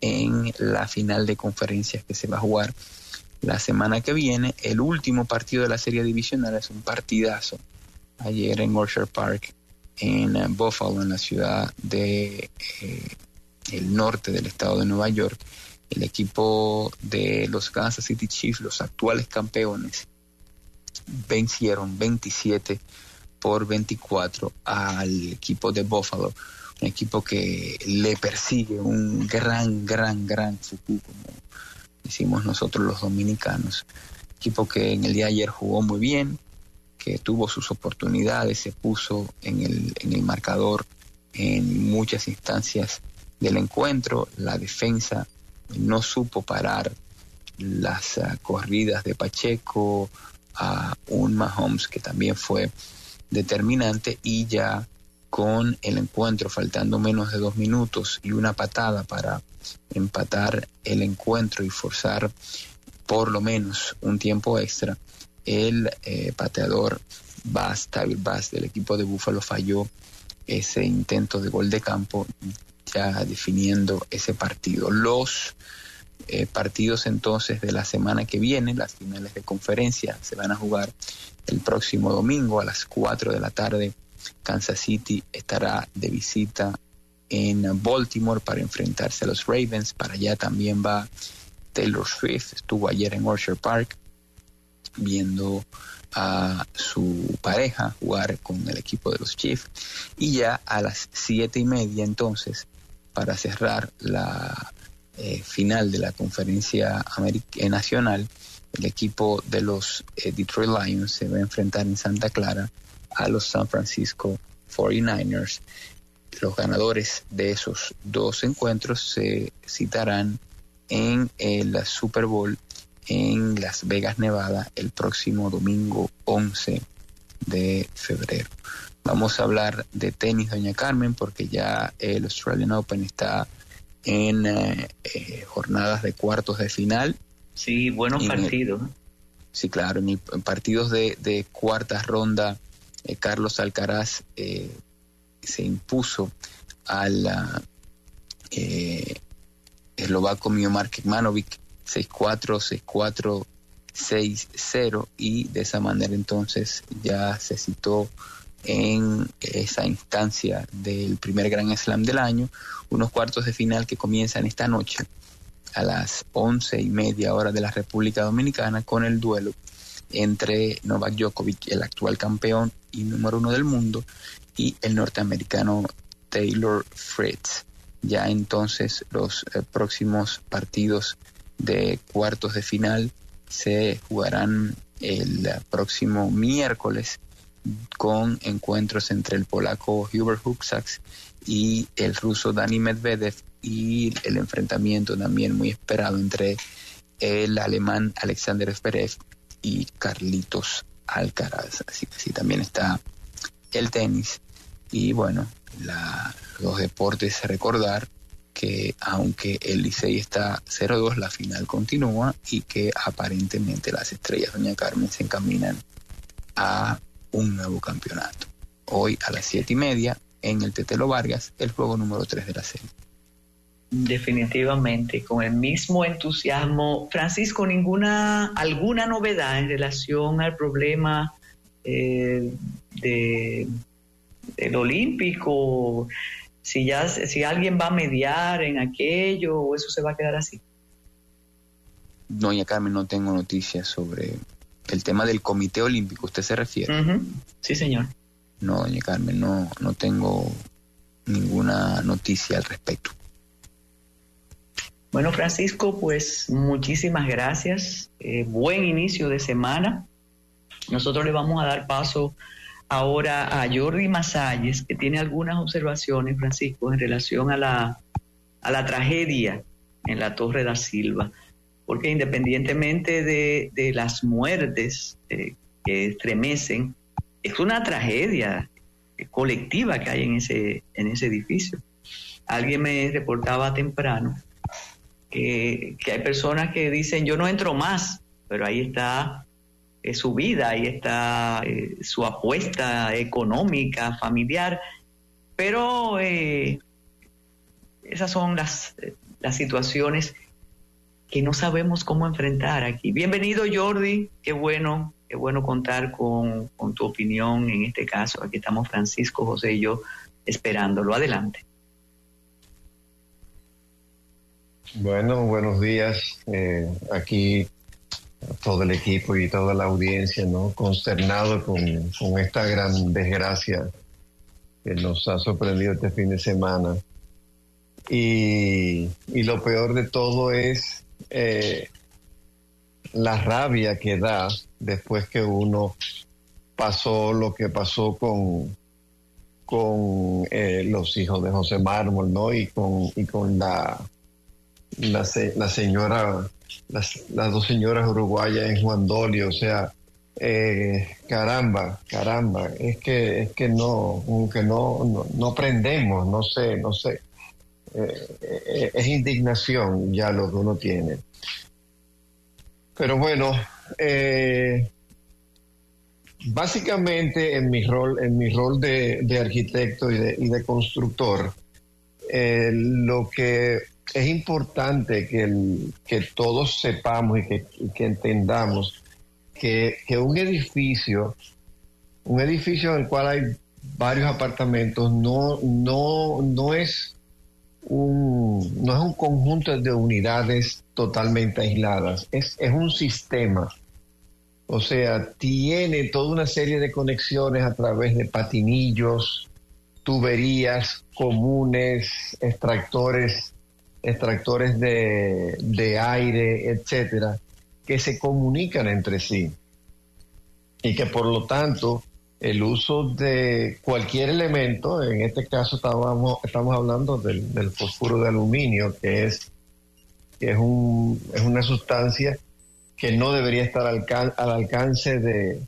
en la final de conferencias que se va a jugar la semana que viene. El último partido de la serie divisional es un partidazo. Ayer en Orchard Park, en Buffalo, en la ciudad de eh, el norte del estado de Nueva York, el equipo de los Kansas City Chiefs, los actuales campeones, vencieron 27 por 24 al equipo de Buffalo, un equipo que le persigue un gran, gran, gran futuro, como decimos nosotros los dominicanos. Equipo que en el día de ayer jugó muy bien, que tuvo sus oportunidades, se puso en el, en el marcador en muchas instancias del encuentro, la defensa no supo parar las ah, corridas de Pacheco, a un Mahomes que también fue determinante y ya con el encuentro faltando menos de dos minutos y una patada para empatar el encuentro y forzar por lo menos un tiempo extra, el eh, pateador Bass, Tyler Bass del equipo de Búfalo falló ese intento de gol de campo ya definiendo ese partido. Los eh, partidos entonces de la semana que viene, las finales de conferencia, se van a jugar el próximo domingo a las 4 de la tarde. Kansas City estará de visita en Baltimore para enfrentarse a los Ravens. Para allá también va Taylor Swift. Estuvo ayer en Orchard Park viendo a su pareja jugar con el equipo de los Chiefs. Y ya a las siete y media entonces, para cerrar la eh, final de la conferencia eh, nacional, el equipo de los eh, Detroit Lions se va a enfrentar en Santa Clara a los San Francisco 49ers. Los ganadores de esos dos encuentros se citarán en el Super Bowl en Las Vegas, Nevada, el próximo domingo 11 de febrero. Vamos a hablar de tenis, doña Carmen, porque ya el Australian Open está en eh, eh, jornadas de cuartos de final. Sí, buenos partidos. sí, claro, en, partidos de, de, cuarta ronda, eh, Carlos Alcaraz se impuso al eslovaco Miomar Kekmanovic 6-4, 6-4, 6-0 y de esa manera entonces ya se citó en esa instancia del primer Gran Slam del año, unos cuartos de final que comienzan esta noche a las once y media hora de la República Dominicana con el duelo entre Novak Djokovic, el actual campeón y número uno del mundo, y el norteamericano Taylor Fritz. Ya entonces los eh, próximos partidos de cuartos de final se jugarán el próximo miércoles con encuentros entre el polaco Hubert Huxax y el ruso Dani Medvedev y el enfrentamiento también muy esperado entre el alemán Alexander Zverev y Carlitos Alcaraz. Así que sí, también está el tenis y bueno, los deportes recordar que aunque el Licey está 0-2, la final continúa y que aparentemente las estrellas Doña Carmen se encaminan a un nuevo campeonato. Hoy a las siete y media en el Tetelo Vargas, el juego número 3 de la serie. Definitivamente, con el mismo entusiasmo. Francisco, ninguna, alguna novedad en relación al problema eh, de, del olímpico, si ya, si alguien va a mediar en aquello, o eso se va a quedar así. Doña Carmen, no tengo noticias sobre el tema del Comité Olímpico, ¿usted se refiere? Sí, señor. No, doña Carmen, no, no tengo ninguna noticia al respecto. Bueno, Francisco, pues muchísimas gracias. Eh, buen inicio de semana. Nosotros le vamos a dar paso ahora a Jordi Masalles, que tiene algunas observaciones, Francisco, en relación a la, a la tragedia en la Torre da Silva porque independientemente de, las muertes eh, que estremecen, es una tragedia colectiva que hay en ese, en ese edificio. Alguien me reportaba temprano que, hay personas que dicen yo no entro más, pero ahí está eh, su vida, ahí está eh, su apuesta económica, familiar, pero esas son las, las situaciones que no sabemos cómo enfrentar aquí. Bienvenido Jordi, qué bueno, qué bueno contar con, tu opinión en este caso. Aquí estamos Francisco, José y yo esperándolo. Adelante. Bueno, buenos días. Eh, aquí todo el equipo y toda la audiencia, ¿no? Consternado con, esta gran desgracia que nos ha sorprendido este fin de semana. Y, lo peor de todo es eh, la rabia que da después que uno pasó lo que pasó con, con eh, los hijos de José Mármol, ¿no? Y con, y con la, la, señora las, dos señoras uruguayas en Juan Dolio, o sea, eh, caramba, caramba, es que es que no, que no, no, prendemos, no sé, no sé. Eh, eh, es indignación ya lo que uno tiene. Pero bueno, básicamente en mi rol, en mi rol de, arquitecto y de, y de constructor, lo que es importante que, que todos sepamos y que, entendamos que, un edificio, un edificio en el cual hay varios apartamentos, no, no, no es no es un conjunto de unidades totalmente aisladas, es, es un sistema. O sea, tiene toda una serie de conexiones a través de patinillos, tuberías comunes, extractores extractores de, aire, etcétera, que se comunican entre sí y que por lo tanto el uso de cualquier elemento, en este caso estamos, estamos hablando del, del fosfuro de aluminio, que es, es, un, es una sustancia que no debería estar al, al alcance de,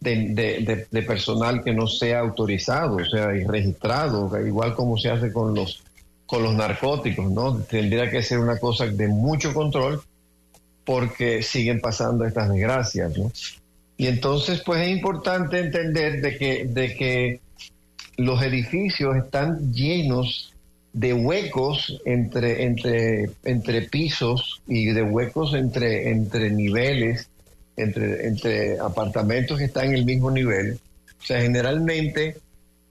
de, de, personal que no sea autorizado, o sea, y registrado, igual como se hace con los con los narcóticos, ¿no? Tendría que ser una cosa de mucho control porque siguen pasando estas desgracias, ¿no? Y entonces, pues es importante entender de que, de que los edificios están llenos de huecos entre, entre, entre pisos y de huecos entre, entre niveles, entre, entre apartamentos que están en el mismo nivel. O sea, generalmente,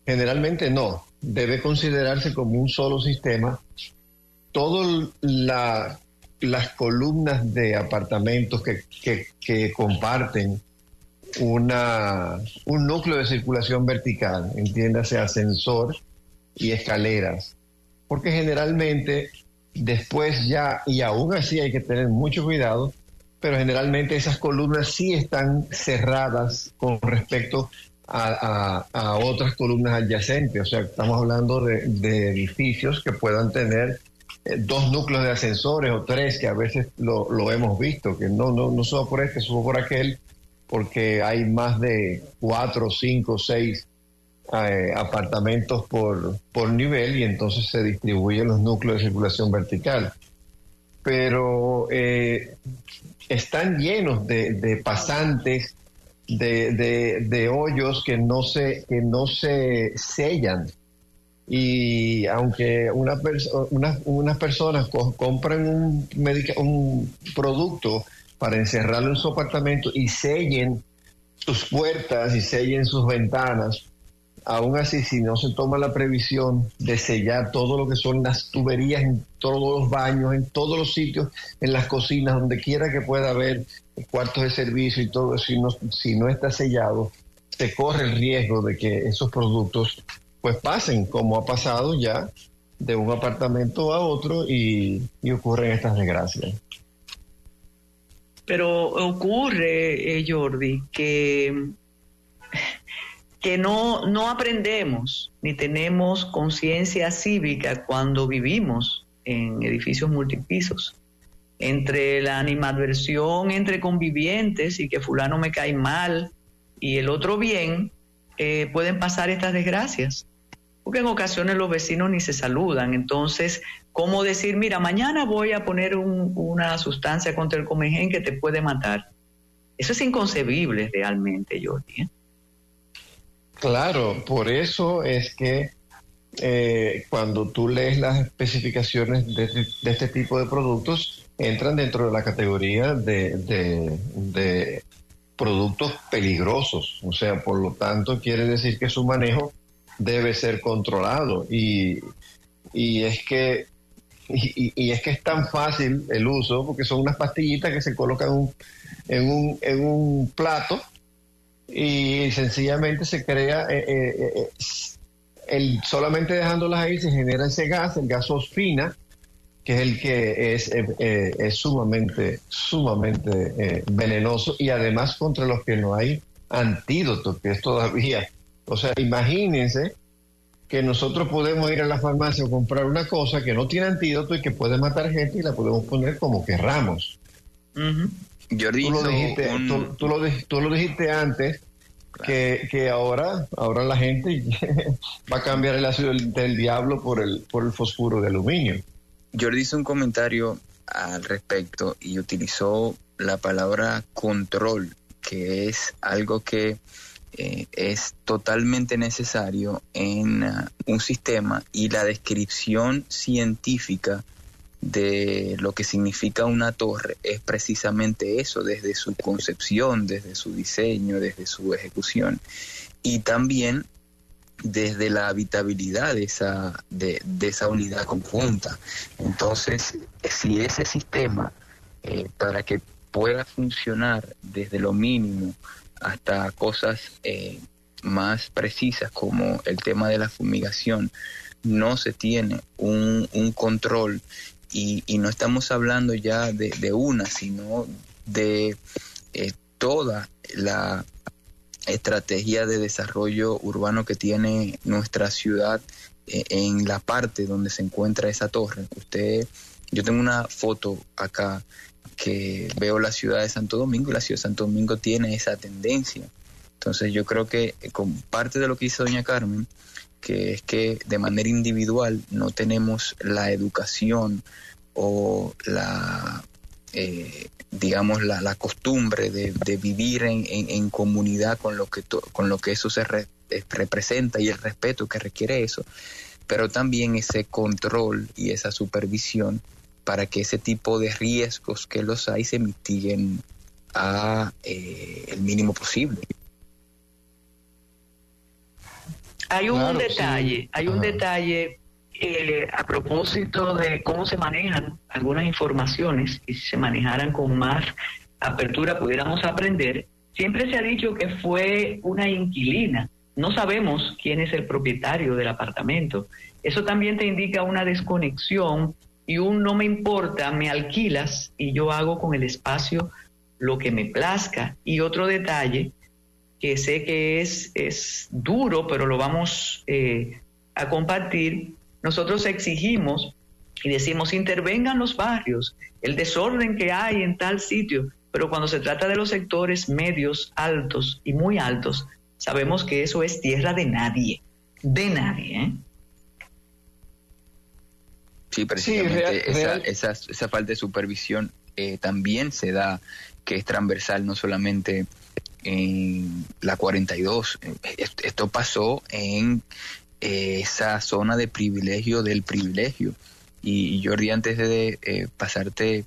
generalmente no debe considerarse como un solo sistema. Todas las columnas de apartamentos que, comparten una, un núcleo de circulación vertical, entiéndase ascensor y escaleras, porque generalmente después ya, y aún así hay que tener mucho cuidado, pero generalmente esas columnas sí están cerradas con respecto a, otras columnas adyacentes. O sea, estamos hablando de, edificios que puedan tener eh, dos núcleos de ascensores o tres, que a veces lo, hemos visto, que no, no, no solo por este, solo por aquel, porque hay más de cuatro, cinco, seis eh, apartamentos por, por nivel y entonces se distribuyen los núcleos de circulación vertical. Pero eh, están llenos de, de pasantes de, de, hoyos que no se, que no se sellan. Y aunque una unas personas compran un, un producto para encerrarlo en su apartamento y sellen sus puertas y sellen sus ventanas, aún así, si no se toma la previsión de sellar todo lo que son las tuberías en todos los baños, en todos los sitios, en las cocinas, donde quiera que pueda haber cuartos de servicio y todo, si no, si no está sellado, se corre el riesgo de que esos productos pues pasen, como ha pasado ya de un apartamento a otro y, y ocurren estas desgracias. Pero ocurre, eh, Jordi, que que no, no aprendemos ni tenemos conciencia cívica cuando vivimos en edificios multipisos. Entre la animadversión entre convivientes y que fulano me cae mal y el otro bien, eh, pueden pasar estas desgracias. Porque en ocasiones los vecinos ni se saludan. Entonces, ¿cómo decir, mira, mañana voy a poner una sustancia contra el comején que te puede matar? Eso es inconcebible realmente, Jordi. ¿eh? Claro, por eso es que eh, cuando tú lees las especificaciones de, este tipo de productos, entran dentro de la categoría de, productos peligrosos. O sea, por lo tanto, quiere decir que su manejo debe ser controlado. Y, y es que y, es que es tan fácil el uso, porque son unas pastillitas que se colocan en, un, en un plato y sencillamente se crea, eh, eh, eh, el, solamente dejándolas ahí se genera ese gas, el gas fosfina, que es el que es, es sumamente, sumamente venenoso y además contra los que no hay antídoto, que es todavía, o sea, imagínense que nosotros podemos ir a la farmacia a comprar una cosa que no tiene antídoto y que puede matar gente y la podemos poner como querramos. Jordi tú, lo dijiste, tú, lo, dijiste antes que, ahora, ahora la gente va a cambiar el ácido del, diablo por el, por el fosfuro de aluminio. Jordi hizo un comentario al respecto y utilizó la palabra control, que es algo que eh, es totalmente necesario en uh, un sistema y la descripción científica de lo que significa una torre es precisamente eso, desde su concepción, desde su diseño, desde su ejecución y también desde la habitabilidad de esa, de, esa unidad conjunta. Entonces, si ese sistema, eh, para que pueda funcionar desde lo mínimo hasta cosas eh, más precisas como el tema de la fumigación, no se tiene un, control y, no estamos hablando ya de, una, sino de eh, toda la estrategia de desarrollo urbano que tiene nuestra ciudad eh, en la parte donde se encuentra esa torre. Usted, yo tengo una foto acá que veo la ciudad de Santo Domingo y la ciudad de Santo Domingo tiene esa tendencia. Entonces yo creo que eh, con parte de lo que dice doña Carmen, que es que de manera individual no tenemos la educación o la, eh, digamos, la, costumbre de, vivir en, comunidad con lo que, con lo que eso se eh, representa y el respeto que requiere eso, pero también ese control y esa supervisión para que ese tipo de riesgos que los hay se mitiguen a eh, el mínimo posible. Hay un detalle, hay un detalle eh, a propósito de cómo se manejan algunas informaciones y si se manejaran con más apertura pudiéramos aprender. Siempre se ha dicho que fue una inquilina. No sabemos quién es el propietario del apartamento. Eso también te indica una desconexión y un no me importa, me alquilas y yo hago con el espacio lo que me plazca. Y otro detalle que sé que es, es duro, pero lo vamos eh, a compartir, nosotros exigimos y decimos intervengan los barrios, el desorden que hay en tal sitio, pero cuando se trata de los sectores medios, altos y muy altos, sabemos que eso es tierra de nadie, de nadie. ¿eh? Sí, precisamente esa, Esa, falta de supervisión eh, también se da, que es transversal no solamente en la 42, eh, esto pasó en eh, esa zona de privilegio del privilegio. Y, Jordi, antes de pasarte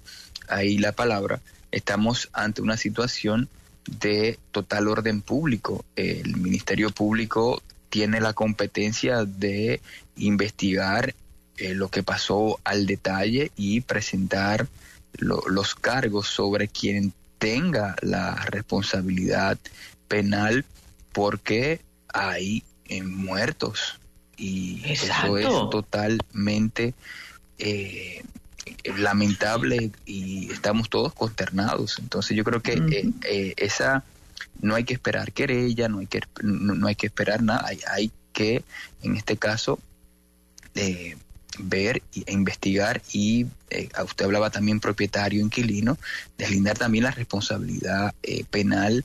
ahí la palabra, estamos ante una situación de total orden público. El Ministerio Público tiene la competencia de investigar eh, lo que pasó al detalle y presentar los cargos sobre quien tenga la responsabilidad penal porque hay eh, muertos. Y eso es totalmente eh, lamentable y estamos todos consternados. Entonces yo creo que esa no hay que esperar querella no hay que no, hay que esperar nada. Hay, hay que en este caso eh, ver e investigar y eh, usted hablaba también propietario, inquilino, deslindar también la responsabilidad eh, penal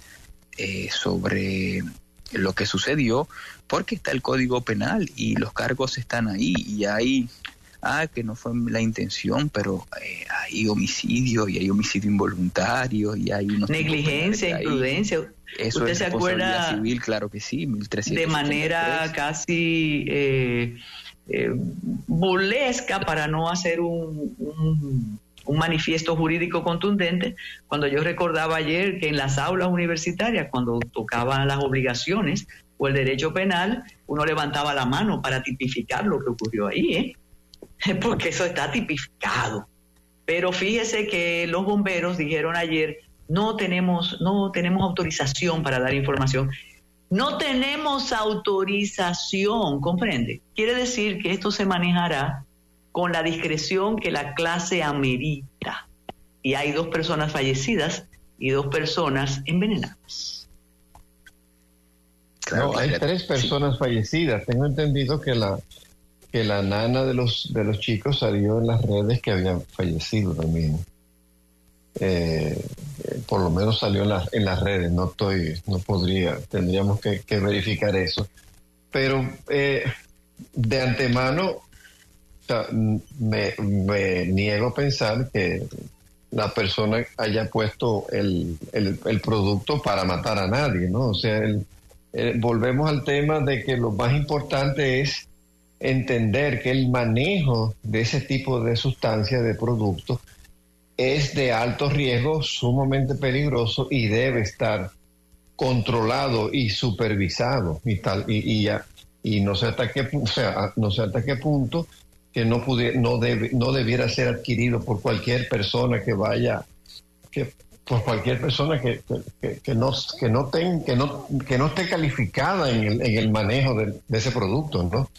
eh, sobre lo que sucedió, porque está el código penal y los cargos están ahí y hay, ah, que no fue la intención, pero hay homicidio y hay homicidio involuntario y hay negligencia, imprudencia. Eso ¿Usted es se acuerda civil, claro que sí, De manera casi eh, burlesca para no hacer un, un, manifiesto jurídico contundente, cuando yo recordaba ayer que en las aulas universitarias, cuando tocaban las obligaciones o el derecho penal, uno levantaba la mano para tipificar lo que ocurrió ahí. ¿eh? porque eso está tipificado. Pero fíjese que los bomberos dijeron ayer, no tenemos, no tenemos autorización para dar información. No tenemos autorización, comprende. Quiere decir que esto se manejará con la discreción que la clase amerita. Y hay dos personas fallecidas y dos personas envenenadas. no, hay tres personas fallecidas. Tengo entendido que la que la nana de los de los chicos salió en las redes que había fallecido también. Eh, por lo menos salió en, en las redes. No estoy, no podría. Tendríamos que, verificar eso. Pero eh, de antemano me, me niego a pensar que la persona haya puesto el, el, producto para matar a nadie, ¿no? O sea, volvemos al tema de que lo más importante es entender que el manejo de ese tipo de sustancias, de productos, es de alto riesgo, sumamente peligroso y debe estar controlado y supervisado y tal y, ya y no sé hasta qué no sé hasta qué punto que no, no, debe, no debiera ser adquirido por cualquier persona que vaya, que por cualquier persona que, que, no, que, no, ten, que, no, que no esté calificada en el, en el manejo de, ese producto, ¿no?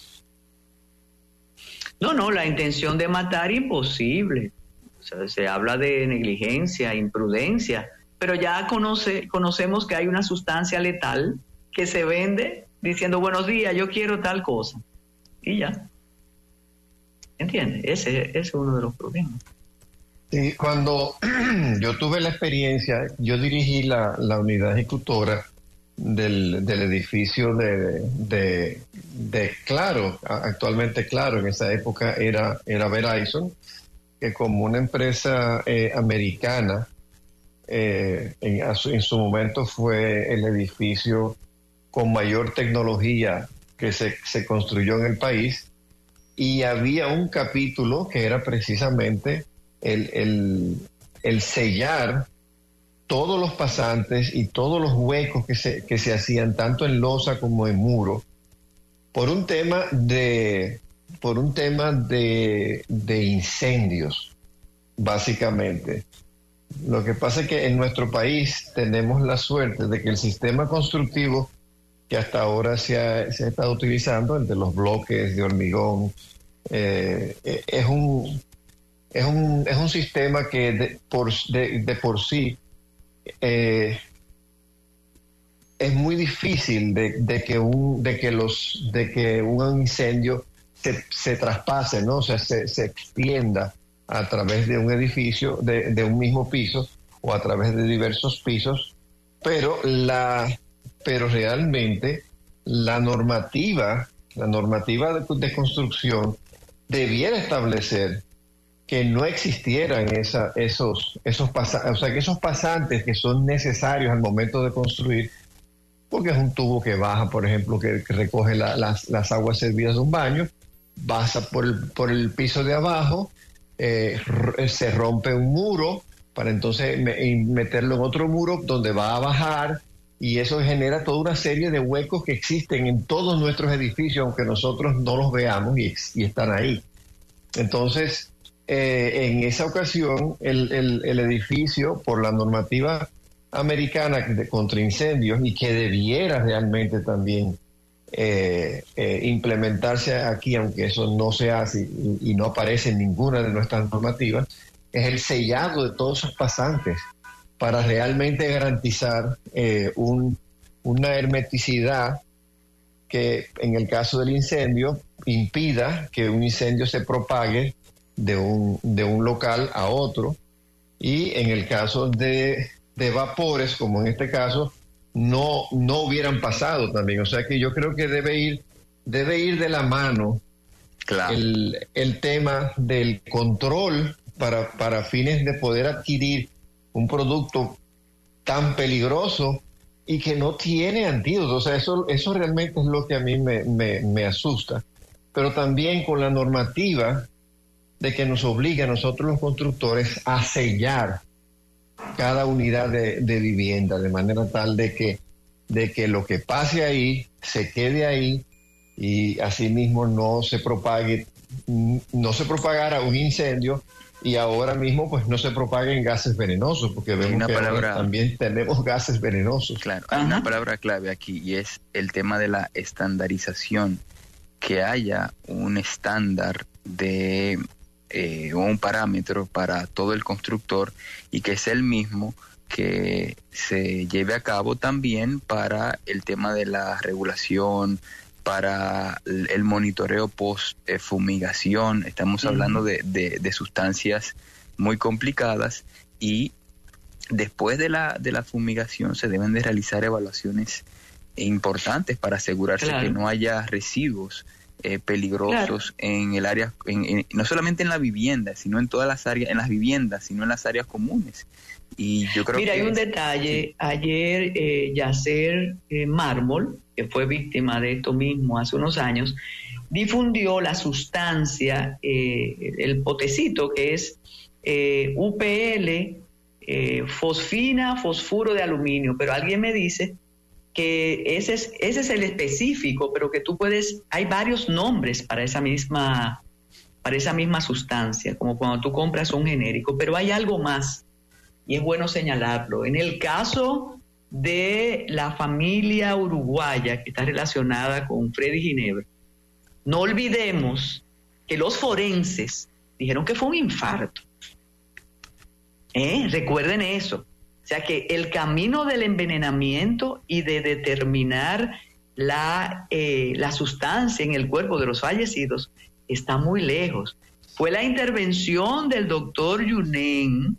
No, no, la intención de matar imposible. Se habla de negligencia, imprudencia, pero ya conoce, conocemos que hay una sustancia letal que se vende diciendo buenos días, yo quiero tal cosa. Y ya. ¿Entiendes? Ese, es uno de los problemas. Sí, cuando yo tuve la experiencia, yo dirigí la, unidad ejecutora del, edificio de, de, Claro, actualmente Claro, en esa época era, era Verizon, que como una empresa eh, americana, eh, en, su momento fue el edificio con mayor tecnología que se, se construyó en el país y había un capítulo que era precisamente el, sellar todos los pasantes y todos los huecos que se, que se hacían tanto en losa como en muro por un tema de por un tema de, de incendios básicamente. Lo que pasa es que en nuestro país tenemos la suerte de que el sistema constructivo que hasta ahora se ha, se ha estado utilizando, de los bloques de hormigón, eh, es, un, es, un, es un sistema que de por, de, por sí eh, es muy difícil de, que un de que los de que un incendio se, se traspase, ¿no? O sea, se, se extienda a través de un edificio, de, de, un mismo piso o a través de diversos pisos, pero la pero realmente la normativa, la normativa de, construcción debiera establecer que no existieran esa, esos, esos pasantes, o sea, que esos pasantes que son necesarios al momento de construir, porque es un tubo que baja, por ejemplo, que, recoge las, las, aguas servidas de un baño, pasa por el, por el piso de abajo, eh, se rompe un muro para entonces meterlo en otro muro donde va a bajar y eso genera toda una serie de huecos que existen en todos nuestros edificios, aunque nosotros no los veamos y, están ahí. Entonces, eh, en esa ocasión, el, edificio, por la normativa americana de, contra incendios y que debiera realmente también eh, eh, implementarse aquí, aunque eso no se hace y, no aparece en ninguna de nuestras normativas, es el sellado de todos esos pasantes para realmente garantizar eh, una hermeticidad que en el caso del incendio impida que un incendio se propague de un, de un local a otro. Y en el caso de, vapores, como en este caso, no, no hubieran pasado también. O sea que yo creo que debe ir, debe ir de la mano el, el, tema del control para, para fines de poder adquirir un producto tan peligroso y que no tiene antídoto. O sea, eso, eso realmente es lo que a mí me, asusta. Pero también con la normativa de que nos obliga a nosotros los constructores a sellar cada unidad de, vivienda de manera tal de que, de que lo que pase ahí se quede ahí y asimismo no se propague no se propagara un incendio y ahora mismo pues no se propaguen gases venenosos, porque vemos que también tenemos gases venenosos. Claro, hay una palabra clave aquí y es el tema de la estandarización, que haya un estándar de eh, un parámetro para todo el constructor y que sea el mismo que se lleve a cabo también para el tema de la regulación, para el monitoreo post fumigación. Estamos hablando de, de, sustancias muy complicadas y después de la, de la fumigación se deben de realizar evaluaciones importantes para asegurarse que no haya residuos eh, peligrosos en el área, no solamente en la vivienda, sino en todas las áreas, en las viviendas, sino en las áreas comunes. Y yo creo Mira, hay un detalle. Ayer eh, Yacer eh, Mármol, que fue víctima de esto mismo hace unos años, difundió la sustancia, eh, el potecito que es UPL, fosfina, fosfuro de aluminio, pero alguien me dice que ese es, ese es el específico, pero que tú puedes, hay varios nombres para esa misma para esa misma sustancia, como cuando tú compras un genérico, pero hay algo más y es bueno señalarlo. En el caso de la familia uruguaya que está relacionada con Freddy Ginebra, no olvidemos que los forenses dijeron que fue un infarto. ¿Eh? Recuerden eso. O sea que el camino del envenenamiento y de determinar la, eh, la sustancia en el cuerpo de los fallecidos está muy lejos. Fue la intervención del doctor Yunen,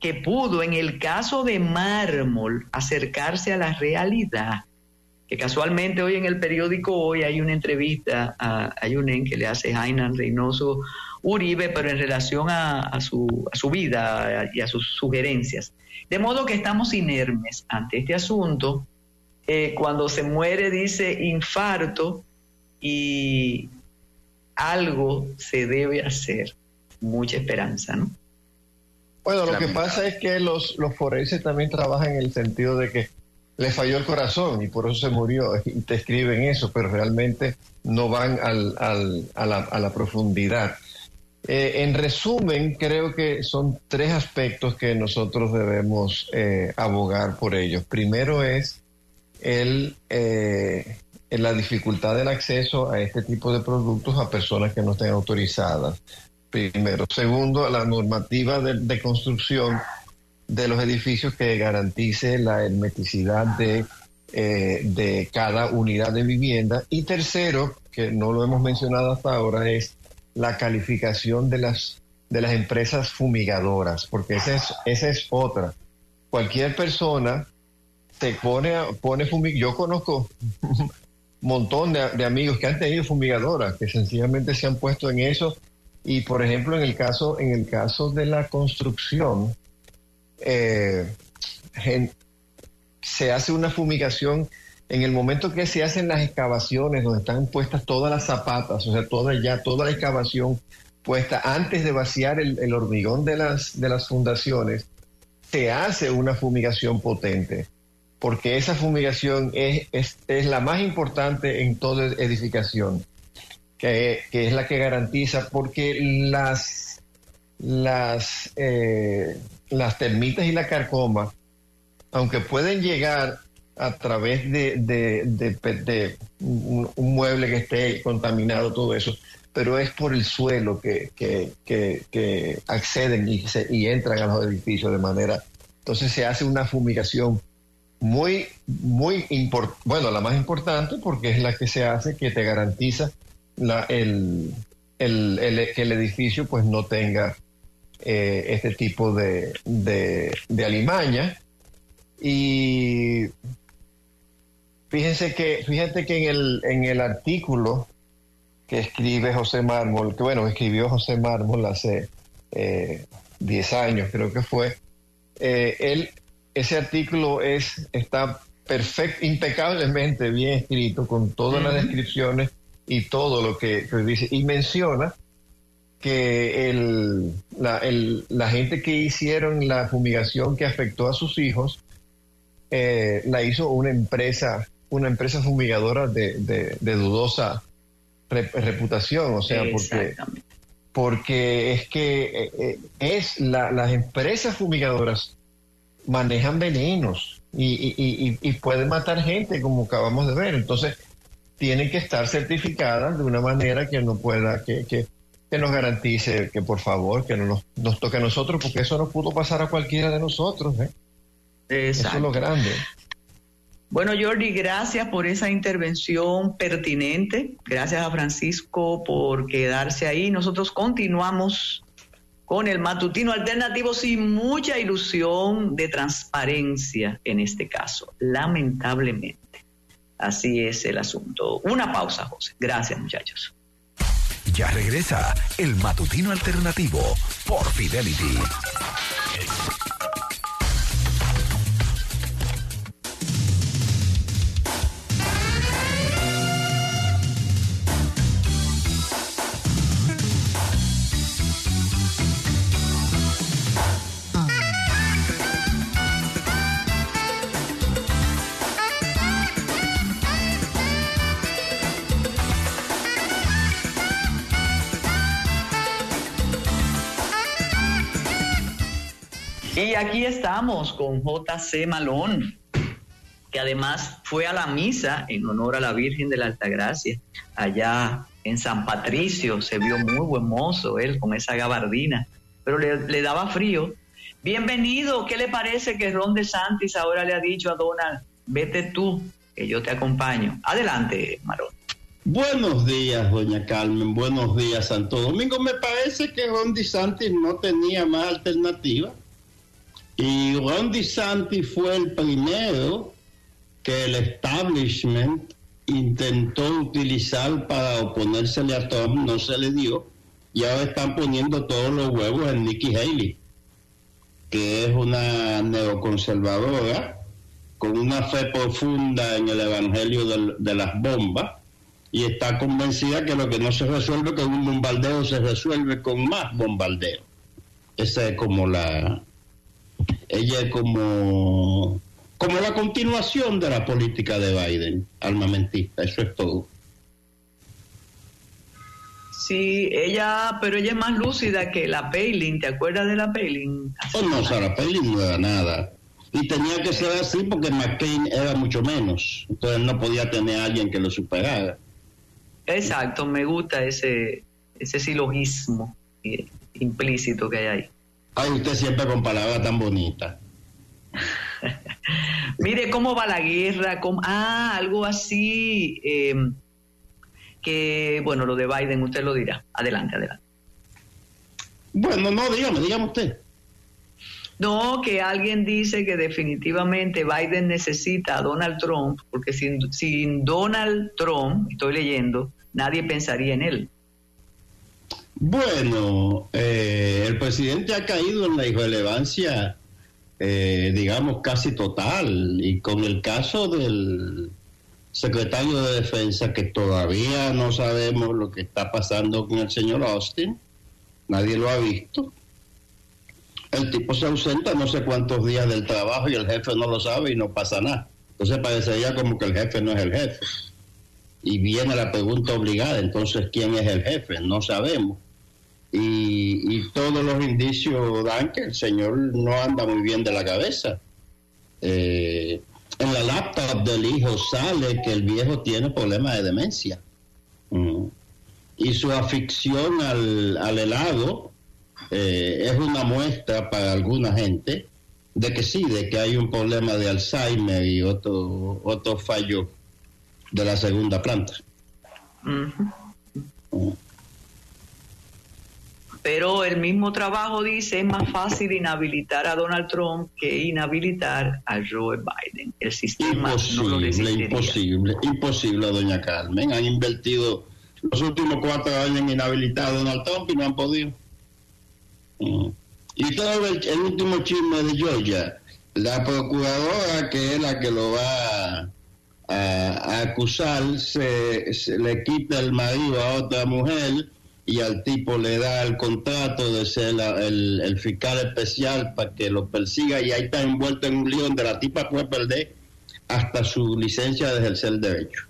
que pudo en el caso de mármol acercarse a la realidad, que casualmente hoy en el periódico hoy hay una entrevista a, a Yunen que le hace Jainan Reynoso Uribe, pero en relación a, su, a su vida y a sus sugerencias. De modo que estamos inermes ante este asunto. Eh, cuando se muere dice infarto y algo se debe hacer. Mucha esperanza, ¿no? Bueno, lo que pasa es que los, los forenses también trabajan en el sentido de que le falló el corazón y por eso se murió y te escriben eso, pero realmente no van al, al, a, la, a, la, profundidad. Eh, en resumen, creo que son tres aspectos que nosotros debemos eh, abogar por ellos. Primero es el, eh, la dificultad del acceso a este tipo de productos a personas que no estén autorizadas primero. Segundo, la normativa de, construcción de los edificios que garantice la hermeticidad eh, de cada unidad de vivienda. Y tercero, que no lo hemos mencionado hasta ahora, es la calificación de las, de las empresas fumigadoras, porque esa es, esa es otra. Cualquier persona te pone, pone fumig Yo conozco un montón de, amigos que han tenido fumigadoras, que sencillamente se han puesto en eso y por ejemplo, en el caso, en el caso de la construcción, eh, se hace una fumigación en el momento que se hacen las excavaciones, donde están puestas todas las zapatas, o sea, toda ya toda la excavación puesta antes de vaciar el, hormigón de las, de las fundaciones, se hace una fumigación potente, porque esa fumigación es, es la más importante en toda edificación que, es la que garantiza, porque las, las, eh, las termitas y la carcoma, aunque pueden llegar a través de, de, un, mueble que esté contaminado, todo eso, pero es por el suelo que, que, acceden y, y entran a los edificios de manera... Entonces se hace una fumigación muy, muy importante, bueno, la más importante porque es la que se hace que te garantiza la, el, el, que el edificio pues no tenga eh, este tipo de, de, alimaña. Y fíjense que, fíjate que en el, en el artículo que escribe José Mármol, que bueno, escribió José Mármol hace 10 eh, años, creo que fue, eh, él, ese artículo es, está perfecto, impecablemente bien escrito, con todas las descripciones y todo lo que, dice. Y menciona que el, la, el, la, gente que hicieron la fumigación que afectó a sus hijos, eh, la hizo una empresa, una empresa fumigadora de, de, dudosa reputación, o sea, porque, porque es que eh, eh, es las empresas fumigadoras manejan venenos y, y, pueden matar gente, como acabamos de ver. Entonces, tienen que estar certificadas de una manera que no pueda, que, que, nos garantice que por favor, que no nos, nos, toque a nosotros, porque eso no pudo pasar a cualquiera de nosotros. ¿eh? Eso es lo grande. Bueno, Jordi, gracias por esa intervención pertinente. Gracias a Francisco por quedarse ahí. Nosotros continuamos con el matutino alternativo sin mucha ilusión de transparencia en este caso, lamentablemente. Así es el asunto. Una pausa, José. Gracias, muchachos. Ya regresa el matutino alternativo por Fidelity. Y aquí estamos con JC Malón, que además fue a la misa en honor a la Virgen de la Altagracia, allá en San Patricio. Se vio muy buen mozo él con esa gabardina, pero le, daba frío. Bienvenido, ¿qué le parece que Ron de Santis ahora le ha dicho a Donald, vete tú, que yo te acompaño? Adelante, Marón. Buenos días, doña Carmen. Buenos días, Santo Domingo. Me parece que Ron DeSantis no tenía más alternativa y Ron DeSantis fue el primero que el establishment intentó utilizar para oponérsele a Trump, no se le dio, y ahora están poniendo todos los huevos en Nikki Haley, que es una neoconservadora con una fe profunda en el evangelio de, las bombas y está convencida que lo que no se resuelve con un bombardeo se resuelve con más bombardeo. Esa es como la, ella es como, como la continuación de la política de Biden, armamentista, eso es todo. Sí, ella, pero ella es más lúcida que la Palin, ¿te acuerdas de la Palin? Oh, no, Sara Palin no era nada. Y tenía que ser así porque McCain era mucho menos. Entonces no podía tener a alguien que lo superara. Exacto, me gusta ese, ese silogismo implícito que hay ahí. Ay, usted siempre con palabras tan bonitas. Mire cómo va la guerra, ah, algo así, em, que bueno, lo de Biden usted lo dirá. Adelante, adelante. Bueno, no, dígame, dígame usted. No, que alguien dice que definitivamente Biden necesita a Donald Trump, porque sin, sin Donald Trump, estoy leyendo, nadie pensaría en él. Bueno, eh, el presidente ha caído en la irrelevancia, eh, digamos, casi total. Y con el caso del secretario de Defensa, que todavía no sabemos lo que está pasando con el señor Austin, nadie lo ha visto. El tipo se ausenta no sé cuántos días del trabajo y el jefe no lo sabe y no pasa nada. Entonces parecería como que el jefe no es el jefe. Y viene la pregunta obligada, entonces, ¿quién es el jefe? No sabemos y, todos los indicios dan que el señor no anda muy bien de la cabeza. Eh, en la laptop del hijo sale que el viejo tiene problemas de demencia. Mm. Y su afición al, helado eh, es una muestra para alguna gente de que sí, de que hay un problema de Alzheimer y otro, otro fallo de la segunda planta. Pero el mismo trabajo dice es más fácil inhabilitar a Donald Trump que inhabilitar a Joe Biden. El sistema imposible, imposible, imposible, doña Carmen. Han invertido los últimos cuatro años en inhabilitar a Donald Trump y no han podido. Mm. Y todo el, último chisme de Georgia, la procuradora que es la que lo va a, acusar, se, se, le quita el marido a otra mujer y al tipo le da el contrato de ser el, fiscal especial para que lo persiga y ahí está envuelto en un lío donde la tipa puede perder hasta su licencia de ejercer el derecho.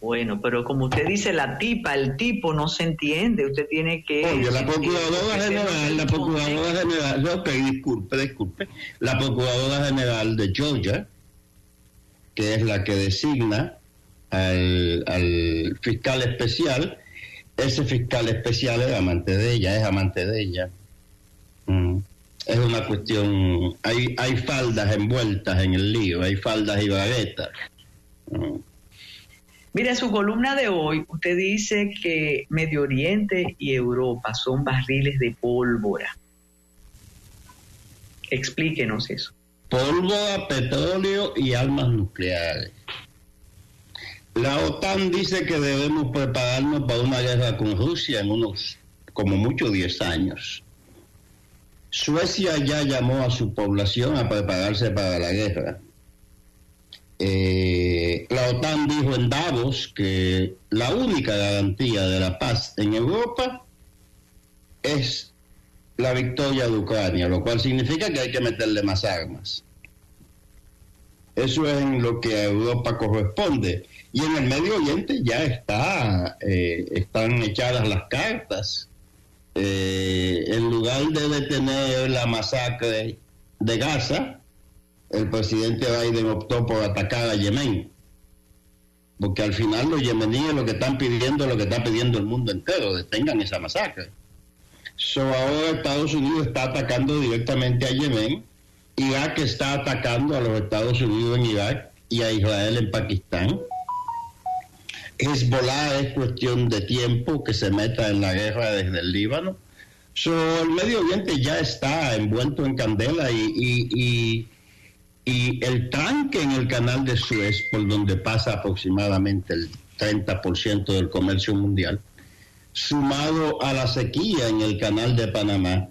Bueno, pero como usted dice, la tipa, el tipo no se entiende. Usted tiene que. Oye, la Procuradora General, la Procuradora General, ok, disculpe, disculpe. La Procuradora General de Georgia, que es la que designa al, al fiscal especial, ese fiscal especial es amante de ella, es amante de ella. Mm. Es una cuestión, hay, hay faldas envueltas en el lío, hay faldas y baguetas. Mm. Mire, su columna de hoy, usted dice que Medio Oriente y Europa son barriles de pólvora. Explíquenos eso. Pólvora, petróleo y armas nucleares. La OTAN dice que debemos prepararnos para una guerra con Rusia en unos, como mucho, 10 años. Suecia ya llamó a su población a prepararse para la guerra. Eh, la OTAN dijo en Davos que la única garantía de la paz en Europa es la victoria de Ucrania, lo cual significa que hay que meterle más armas. Eso es en lo que a Europa corresponde. Y en el Medio Oriente ya está, eh, están echadas las cartas. Eh, en lugar de detener la masacre de Gaza, el presidente Biden optó por atacar a Yemen. Porque al final los yemeníes lo que están pidiendo es lo que está pidiendo el mundo entero, detengan esa masacre. So ahora Estados Unidos está atacando directamente a Yemen, Irak está atacando a los Estados Unidos en Irak y a Israel en Pakistán. Hezbollah es cuestión de tiempo que se meta en la guerra desde el Líbano. So, el Medio Oriente ya está envuelto en candela y, y, y, el tranque en el canal de Suez, por donde pasa aproximadamente el 30% del comercio mundial, sumado a la sequía en el canal de Panamá,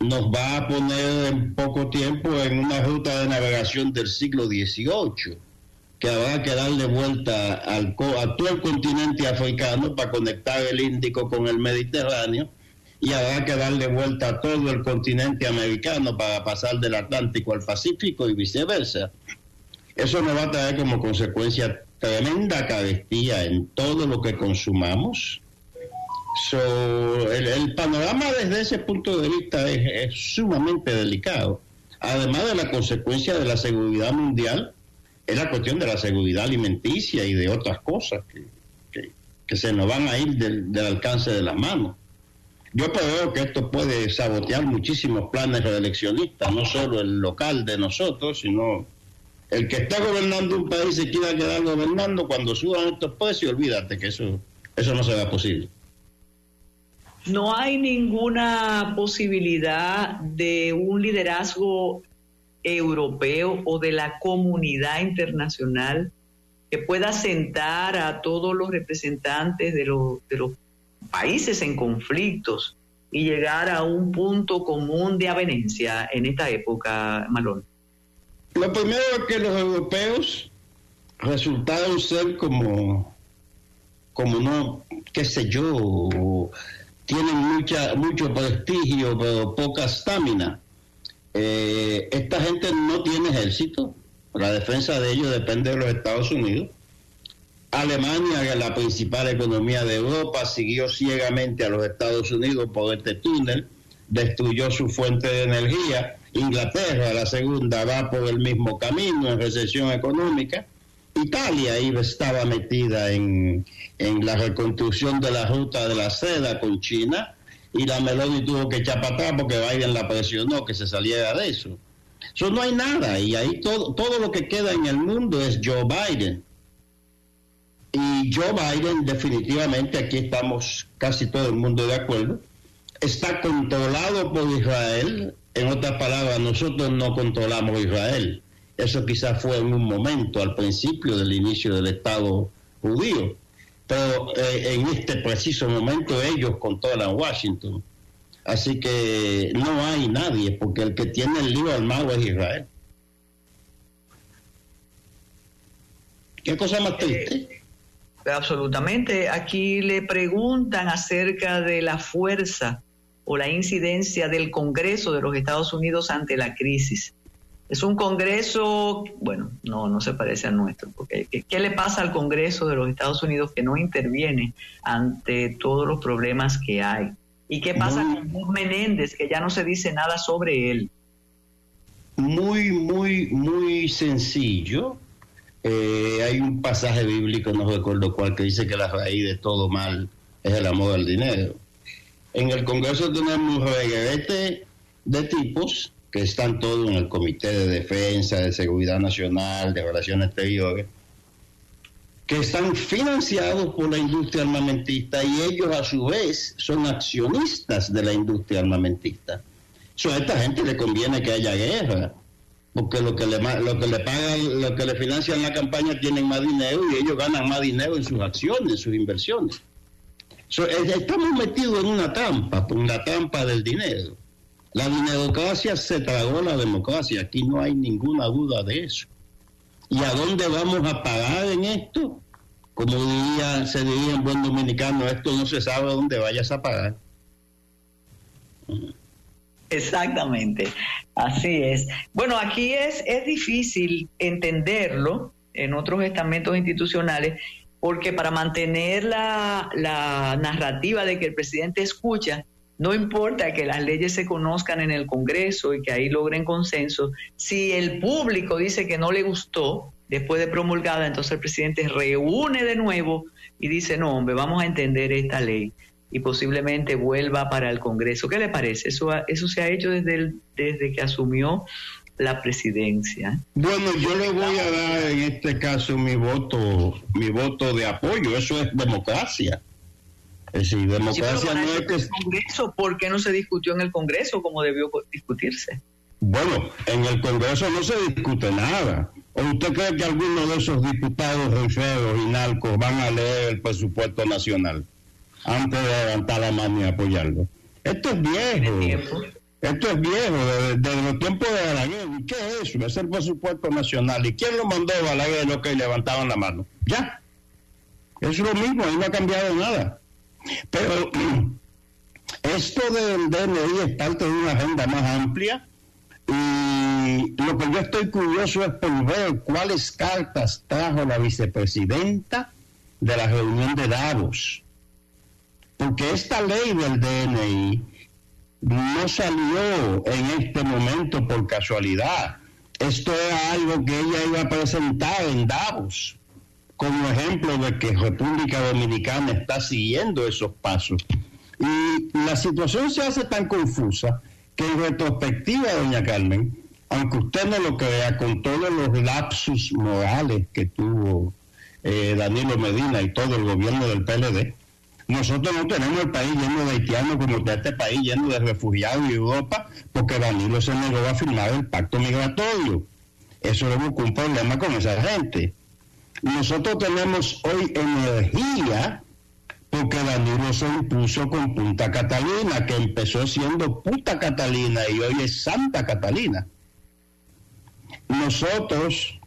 nos va a poner en poco tiempo en una ruta de navegación del siglo XVIII que habrá que darle vuelta al a todo el continente africano para conectar el Índico con el Mediterráneo y habrá que darle vuelta a todo el continente americano para pasar del Atlántico al Pacífico y viceversa. Eso nos va a traer como consecuencia tremenda carestía en todo lo que consumamos. el, panorama desde ese punto de vista es sumamente delicado. Además de la consecuencia de la seguridad mundial, es la cuestión de la seguridad alimenticia y de otras cosas que, se nos van a ir del, alcance de las manos. Yo creo que esto puede sabotear muchísimos planes reeleccionistas, no solo el local de nosotros, sino el que está gobernando un país y quiera quedar gobernando, cuando suban estos precios, olvídate que eso, eso no será posible. No hay ninguna posibilidad de un liderazgo europeo o de la comunidad internacional que pueda sentar a todos los representantes de, los, de los países en conflictos y llegar a un punto común de avenencia en esta época, Malón? Lo primero es que los europeos resultaron ser como, como no, qué sé yo, tienen mucha, mucho prestigio, pero poca estamina. Eh, esta gente no tiene ejército, la defensa de ellos depende de los Estados Unidos. Alemania, la principal economía de Europa, siguió ciegamente a los Estados Unidos por este túnel, destruyó su fuente de energía. Inglaterra, la segunda, va por el mismo camino en recesión económica. Italia iba, estaba metida en, en la reconstrucción de la ruta de la seda con China y la Meloni tuvo que echar para atrás porque Biden la presionó que se saliera de eso. Eso no hay nada y ahí todo, todo lo que queda en el mundo es Joe Biden. Y Joe Biden definitivamente, aquí estamos casi todo el mundo de acuerdo, está controlado por Israel. En otras palabras, nosotros no controlamos Israel. Eso quizás fue en un momento, al principio del inicio del Estado judío pero eh, en este preciso momento ellos controlan Washington. Así que no hay nadie, porque el que tiene el lío armado es Israel. ¿Qué cosa más triste? Eh, absolutamente. Aquí le preguntan acerca de la fuerza o la incidencia del Congreso de los Estados Unidos ante la crisis. Es un Congreso, bueno, no, no se parece al nuestro, porque ¿qué, le pasa al Congreso de los Estados Unidos que no interviene ante todos los problemas que hay? ¿Y qué pasa con Menéndez, que ya no se dice nada sobre él? Muy, muy, muy sencillo. Eh, hay un pasaje bíblico, no recuerdo cuál, que dice que la raíz de todo mal es el amor al dinero. En el Congreso tenemos un reguerete de tipos que están todos en el Comité de Defensa, de Seguridad Nacional, de Relaciones Exteriores, que están financiados por la industria armamentista y ellos a su vez son accionistas de la industria armamentista. So, a esta gente le conviene que haya guerra, porque lo que le, lo que le pagan, lo que le financian la campaña tienen más dinero y ellos ganan más dinero en sus acciones, en sus inversiones. So, estamos metidos en una trampa, en la trampa del dinero. La dinocracia se tragó la democracia, aquí no hay ninguna duda de eso. ¿Y a dónde vamos a pagar en esto? Como diría, se diría en buen dominicano, esto no se sabe dónde vayas a pagar. Exactamente, así es. Bueno, aquí es, es difícil entenderlo en otros estamentos institucionales porque para mantener la, la narrativa de que el presidente escucha, no importa que las leyes se conozcan en el Congreso y que ahí logren consenso, si el público dice que no le gustó después de promulgada, entonces el presidente reúne de nuevo y dice, no, hombre, vamos a entender esta ley y posiblemente vuelva para el Congreso. ¿Qué le parece? Eso, eso se ha hecho desde, desde que asumió la presidencia. Bueno, yo le voy a dar en este caso mi voto, mi voto de apoyo. Eso es democracia. Es democracia no es que... Congreso, ¿Por qué no se discutió en el Congreso como debió discutirse? Bueno, en el Congreso no se discute nada. ¿O usted cree que algunos de esos diputados riferos y narcos van a leer el presupuesto nacional antes de levantar la mano y apoyarlo? Esto es viejo. Esto es viejo, desde, los tiempos de Balaguer. ¿Y qué es eso? Es el presupuesto nacional. ¿Y quién lo mandó a Balaguer? Lo que levantaban la mano. Ya. Es lo mismo, ahí no ha cambiado nada. Pero esto del DNI es parte de una agenda más amplia y lo que yo estoy curioso es por ver cuáles cartas trajo la vicepresidenta de la reunión de Davos. Porque esta ley del DNI no salió en este momento por casualidad. Esto era algo que ella iba a presentar en Davos como ejemplo de que República Dominicana está siguiendo esos pasos. Y la situación se hace tan confusa que en retrospectiva, doña Carmen, aunque usted no lo crea, con todos los lapsus morales que tuvo eh, Danilo Medina y todo el gobierno del PLD, nosotros no tenemos el país lleno de haitianos como está este país lleno de refugiados y Europa, porque Danilo se negó a firmar el pacto migratorio. Eso es un problema con esa gente. Nosotros tenemos hoy energía porque Danilo se impuso con Punta Catalina, que empezó siendo Punta Catalina y hoy es Santa Catalina. Nosotros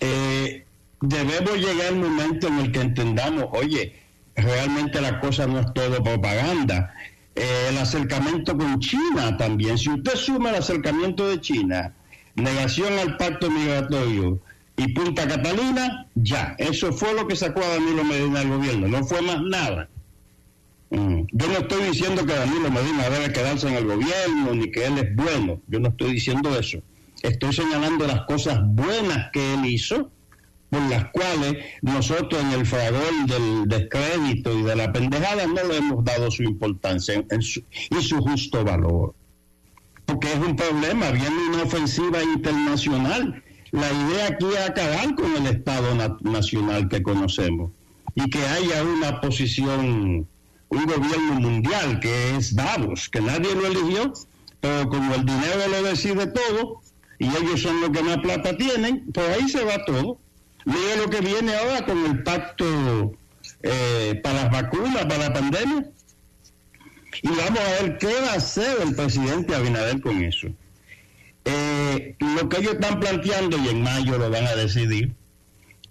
eh, debemos llegar al momento en el que entendamos, oye, realmente la cosa no es todo propaganda. Eh, el acercamiento con China también, si usted suma el acercamiento de China, negación al pacto migratorio, y Punta Catalina, ya. Eso fue lo que sacó a Danilo Medina del gobierno, no fue más nada. Mm. Yo no estoy diciendo que Danilo Medina debe quedarse en el gobierno ni que él es bueno, yo no estoy diciendo eso. Estoy señalando las cosas buenas que él hizo, por las cuales nosotros en el fragor del descrédito y de la pendejada no le hemos dado su importancia y su justo valor. Porque es un problema, viene una ofensiva internacional la idea aquí es acabar con el Estado nacional que conocemos y que haya una posición, un gobierno mundial que es Davos, que nadie lo eligió, pero como el dinero lo decide todo y ellos son los que más plata tienen, pues ahí se va todo. Mire lo que viene ahora con el pacto eh, para las vacunas, para la pandemia. Y vamos a ver qué va a hacer el presidente Abinader con eso. Eh, lo que ellos están planteando, y en mayo lo van a decidir,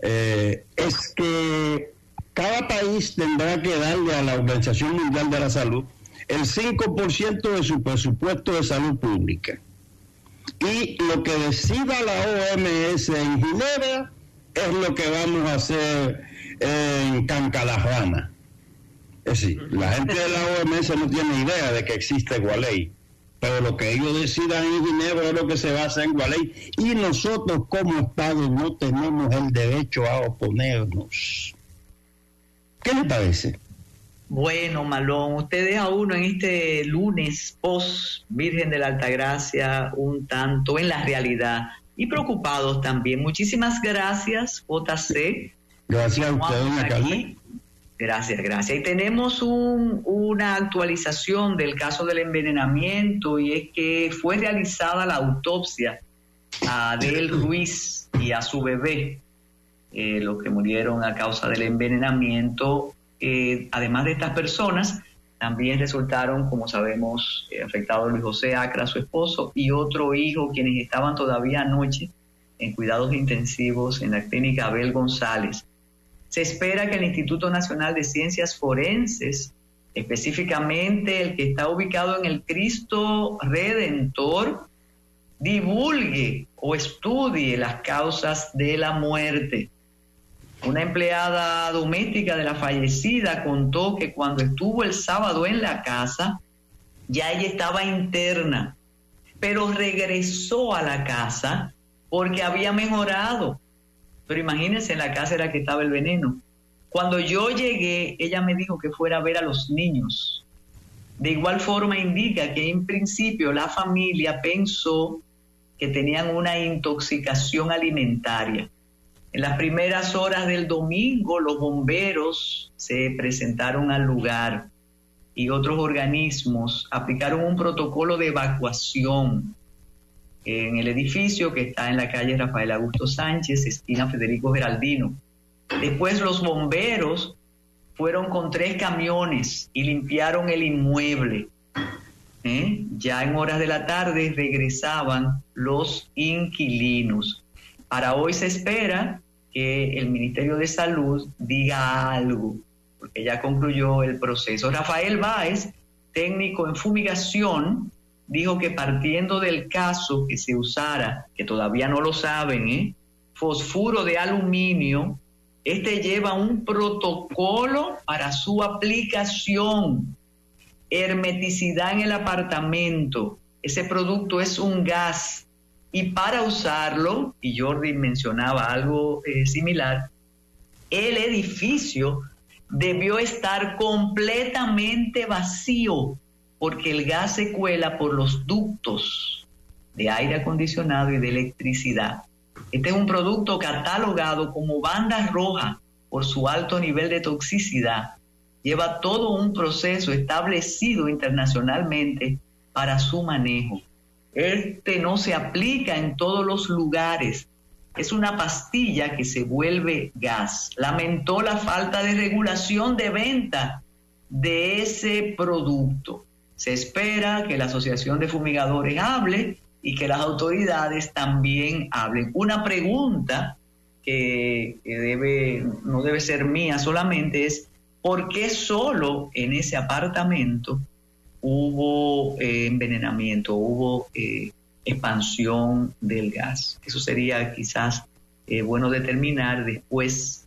eh, es que cada país tendrá que darle a la Organización Mundial de la Salud el 5% de su presupuesto de salud pública. y lo que decida la OMS en Ginebra es lo que vamos a hacer en Cancalajana. Es decir, la gente de la OMS no tiene idea de que existe Gualey, pero lo que ellos decidan en Ginebra es lo que se va a hacer en Gualey y nosotros como Estado no tenemos el derecho a oponernos. ¿Qué le parece? Bueno, Malón, ustedes a uno en este lunes post Virgen de la Altagracia un tanto en la realidad y preocupados también. Muchísimas gracias, JC. Gracias a usted, doña Carmen. Gracias, gracias. Y tenemos una actualización del caso del envenenamiento y es que fue realizada la autopsia a Adel Ruiz y a su bebé, eh, los que murieron a causa del envenenamiento eh, además de estas personas, también resultaron, como sabemos, afectados Luis José Acra, su esposo, y otro hijo, quienes estaban todavía anoche en cuidados intensivos en la clínica Abel González. Se espera que el Instituto Nacional de Ciencias Forenses, específicamente el que está ubicado en el Cristo Redentor, divulgue o estudie las causas de la muerte. Una empleada doméstica de la fallecida contó que cuando estuvo el sábado en la casa, ya ella estaba interna, pero regresó a la casa porque había mejorado. Pero imagínense, en la casa era que estaba el veneno. Cuando yo llegué, ella me dijo que fuera a ver a los niños. De igual forma indica que en principio la familia pensó que tenían una intoxicación alimentaria. En las primeras horas del domingo, los bomberos se presentaron al lugar y otros organismos aplicaron un protocolo de evacuación en el edificio que está en la calle Rafael Augusto Sánchez, esquina Federico Geraldino. Después los bomberos fueron con tres camiones y limpiaron el inmueble. ¿Eh? Ya en horas de la tarde regresaban los inquilinos. Para hoy se espera que el Ministerio de Salud diga algo, porque ya concluyó el proceso. Rafael Báez, técnico en fumigación, dijo que partiendo del caso que se usara, que todavía no lo saben, ¿eh? fosfuro de aluminio, este lleva un protocolo para su aplicación, hermeticidad en el apartamento. Ese producto es un gas y para usarlo, y Jordi mencionaba algo eh, similar, el edificio debió estar completamente vacío porque el gas se cuela por los ductos de aire acondicionado y de electricidad. Este es un producto catalogado como banda roja por su alto nivel de toxicidad. Lleva todo un proceso establecido internacionalmente para su manejo. Este no se aplica en todos los lugares. Es una pastilla que se vuelve gas. Lamentó la falta de regulación de venta de ese producto. Se espera que la Asociación de Fumigadores hable y que las autoridades también hablen. Una pregunta que, debe, no debe ser mía solamente es, ¿por qué solo en ese apartamento hubo eh, envenenamiento, hubo eh, expansión del gas. Eso sería quizás eh, bueno determinar después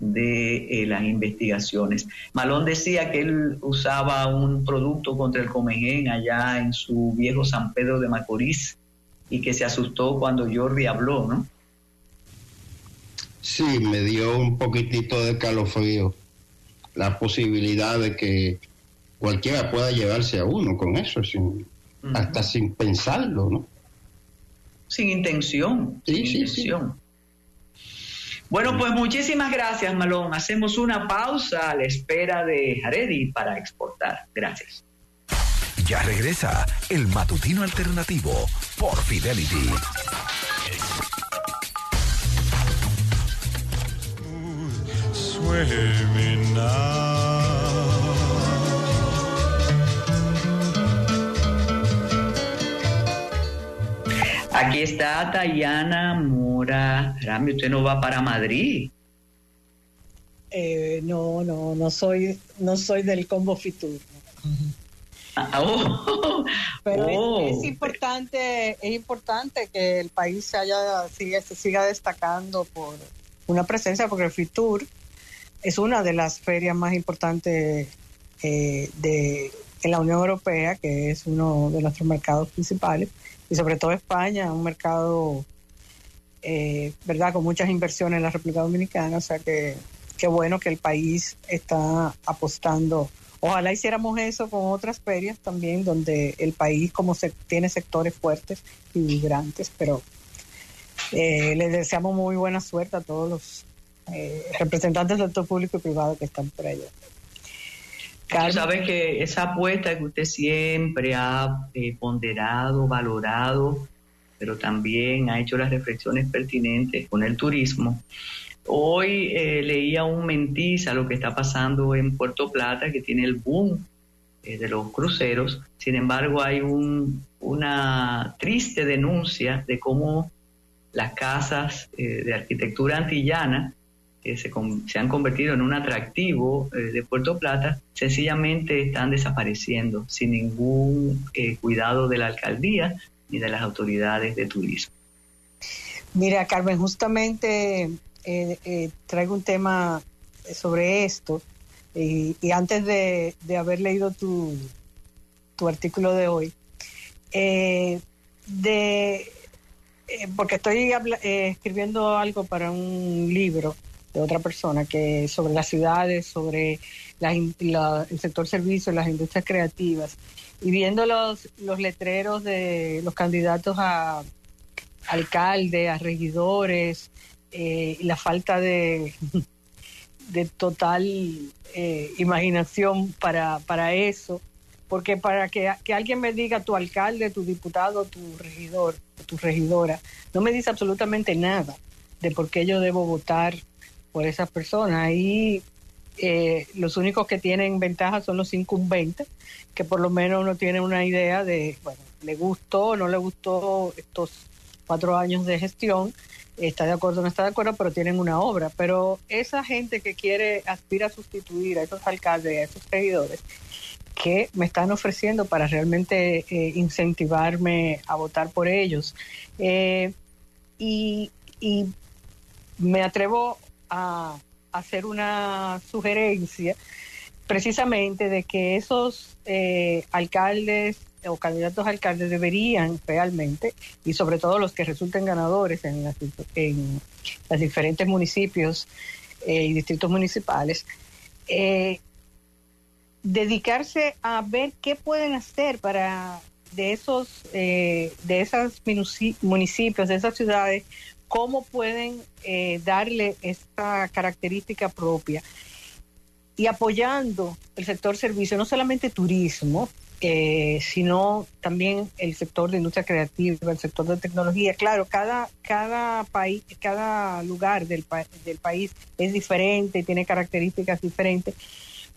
de las investigaciones. Malón decía que él usaba un producto contra el comején allá en su viejo San Pedro de Macorís y que se asustó cuando Jordi habló, ¿no? Sí, me dio un poquitito de calofrío la posibilidad de que cualquiera pueda llevarse a uno con eso, sin, hasta sin pensarlo, ¿no? Sin intención. sin intención. Bueno, pues muchísimas gracias, Malón. Hacemos una pausa a la espera de Haredi para exportar. Gracias. Ya regresa el matutino alternativo por Fidelity. Aquí está Tayana Mora. Rami, usted no va para Madrid. Eh, no, no, no soy, no soy del combo Fitur. Ah, oh. Pero es, oh. importante, es importante que el país se haya, siga, se siga destacando por una presencia, porque el FITUR es una de las ferias más importantes eh, de, en la Unión Europea, que es uno de nuestros mercados principales, y sobre todo España, un mercado, eh, ¿verdad?, con muchas inversiones en la República Dominicana, o sea que qué bueno que el país está apostando. Ojalá hiciéramos eso con otras ferias también, donde el país como se, tiene sectores fuertes y vibrantes, pero eh, les deseamos muy buena suerte a todos los eh, representantes del sector público y privado que están por allá. Tú sabes que esa apuesta que usted siempre ha eh, ponderado, valorado, pero también ha hecho las reflexiones pertinentes con el turismo. Hoy eh, leía un mentiz a lo que está pasando en Puerto Plata, que tiene el boom eh, de los cruceros. Sin embargo, hay un, una triste denuncia de cómo las casas de arquitectura antillana que se, han convertido en un atractivo eh, de Puerto Plata, sencillamente están desapareciendo sin ningún eh, cuidado de la alcaldía ni de las autoridades de turismo. Mira, Carmen, justamente eh, traigo un tema sobre esto y, antes de, haber leído tu, tu artículo de hoy, de porque estoy escribiendo algo para un libro de otra persona, que sobre las ciudades, sobre el sector servicios, las industrias creativas, y viendo los, los letreros de los candidatos a alcalde, a regidores, eh, y la falta de, de total eh, imaginación para, para eso, porque para que, que, alguien me diga tu alcalde, tu diputado, tu regidor, tu regidora, no me dice absolutamente nada de por qué yo debo votar por esas personas. Ahí eh, los únicos que tienen ventaja son los incumbentes, que por lo menos uno tiene una idea de, bueno, le gustó o no le gustó estos cuatro años de gestión, está de acuerdo o no está de acuerdo, pero tienen una obra. Pero esa gente que quiere, aspira a sustituir a esos alcaldes, a esos regidores, que me están ofreciendo para realmente eh, incentivarme a votar por ellos. Eh, y, y me atrevo a hacer una sugerencia precisamente de que esos eh, alcaldes o candidatos a alcaldes deberían realmente, y sobre todo los que resulten ganadores en, las, en los diferentes municipios eh, y distritos municipales, eh, dedicarse a ver qué pueden hacer para de esos de esos municipios, de esas ciudades, cómo pueden eh, darle esta característica propia y apoyando el sector servicio, no solamente turismo, eh, sino también el sector de industria creativa, el sector de tecnología. Claro, cada, cada país, cada lugar del, del país es diferente, tiene características diferentes,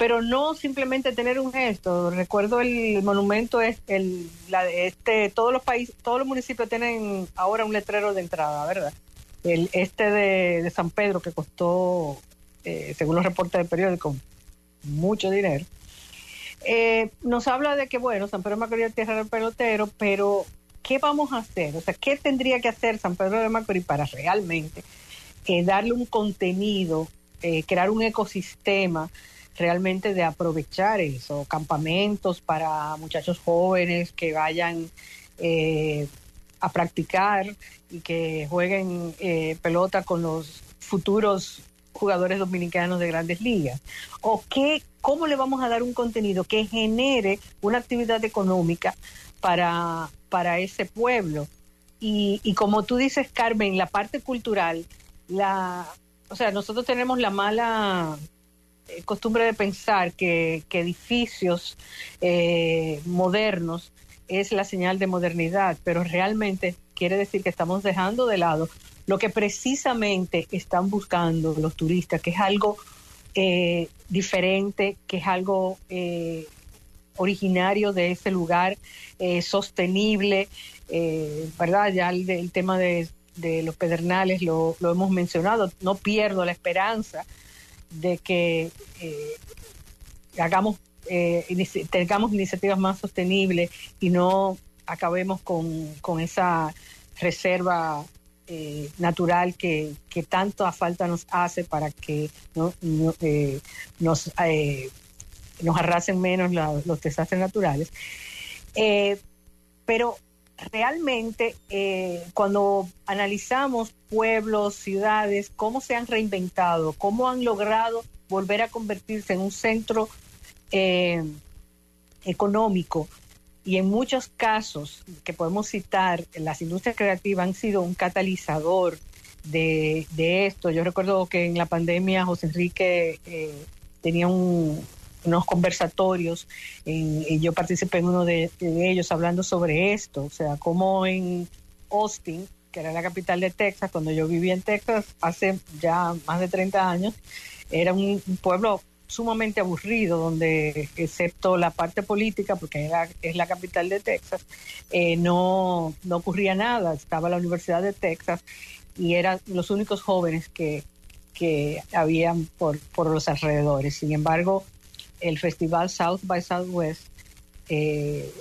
pero no simplemente tener un gesto. Recuerdo el monumento es el, la, este, todos los países, todos los municipios tienen ahora un letrero de entrada, ¿verdad? El, este de, San Pedro que costó, eh, según los reportes del periódico, mucho dinero. Eh, nos habla de que, bueno, San Pedro de Macorís es tierra del pelotero, pero ¿qué vamos a hacer? O sea, ¿qué tendría que hacer San Pedro de Macorís para realmente eh, darle un contenido, crear un ecosistema realmente de aprovechar eso? Campamentos para muchachos jóvenes que vayan a practicar y que jueguen eh, pelota con los futuros jugadores dominicanos de grandes ligas? ¿O qué, cómo le vamos a dar un contenido que genere una actividad económica para, para ese pueblo? Y, y como tú dices, Carmen, la parte cultural, la, o sea, nosotros tenemos la mala eh, costumbre de pensar que, que edificios eh, modernos es la señal de modernidad, pero realmente quiere decir que estamos dejando de lado lo que precisamente están buscando los turistas, que es algo eh, diferente, que es algo eh, originario de ese lugar, eh, sostenible, ¿verdad? Ya el, tema de, los pedernales lo, lo, hemos mencionado, no pierdo la esperanza de que hagamos eh, tengamos iniciativas más sostenibles y no acabemos con, con esa reserva eh, natural que, que tanto a falta nos hace para que no, eh, nos, eh, nos arrasen menos los desastres naturales. pero realmente cuando analizamos pueblos, ciudades, cómo se han reinventado, cómo han logrado volver a convertirse en un centro económico y en muchos casos que podemos citar, las industrias creativas han sido un catalizador de, esto. Yo recuerdo que en la pandemia José Enrique eh, tenía unos conversatorios y yo participé en uno de, ellos hablando sobre esto, o sea, cómo en Austin, que era la capital de Texas, cuando yo vivía en Texas hace ya más de 30 años, era un pueblo sumamente aburrido, donde excepto la parte política, porque era, es la capital de Texas, eh, no, no ocurría nada. Estaba la Universidad de Texas y eran los únicos jóvenes que, que habían por, por los alrededores. Sin embargo, el festival South by Southwest eh,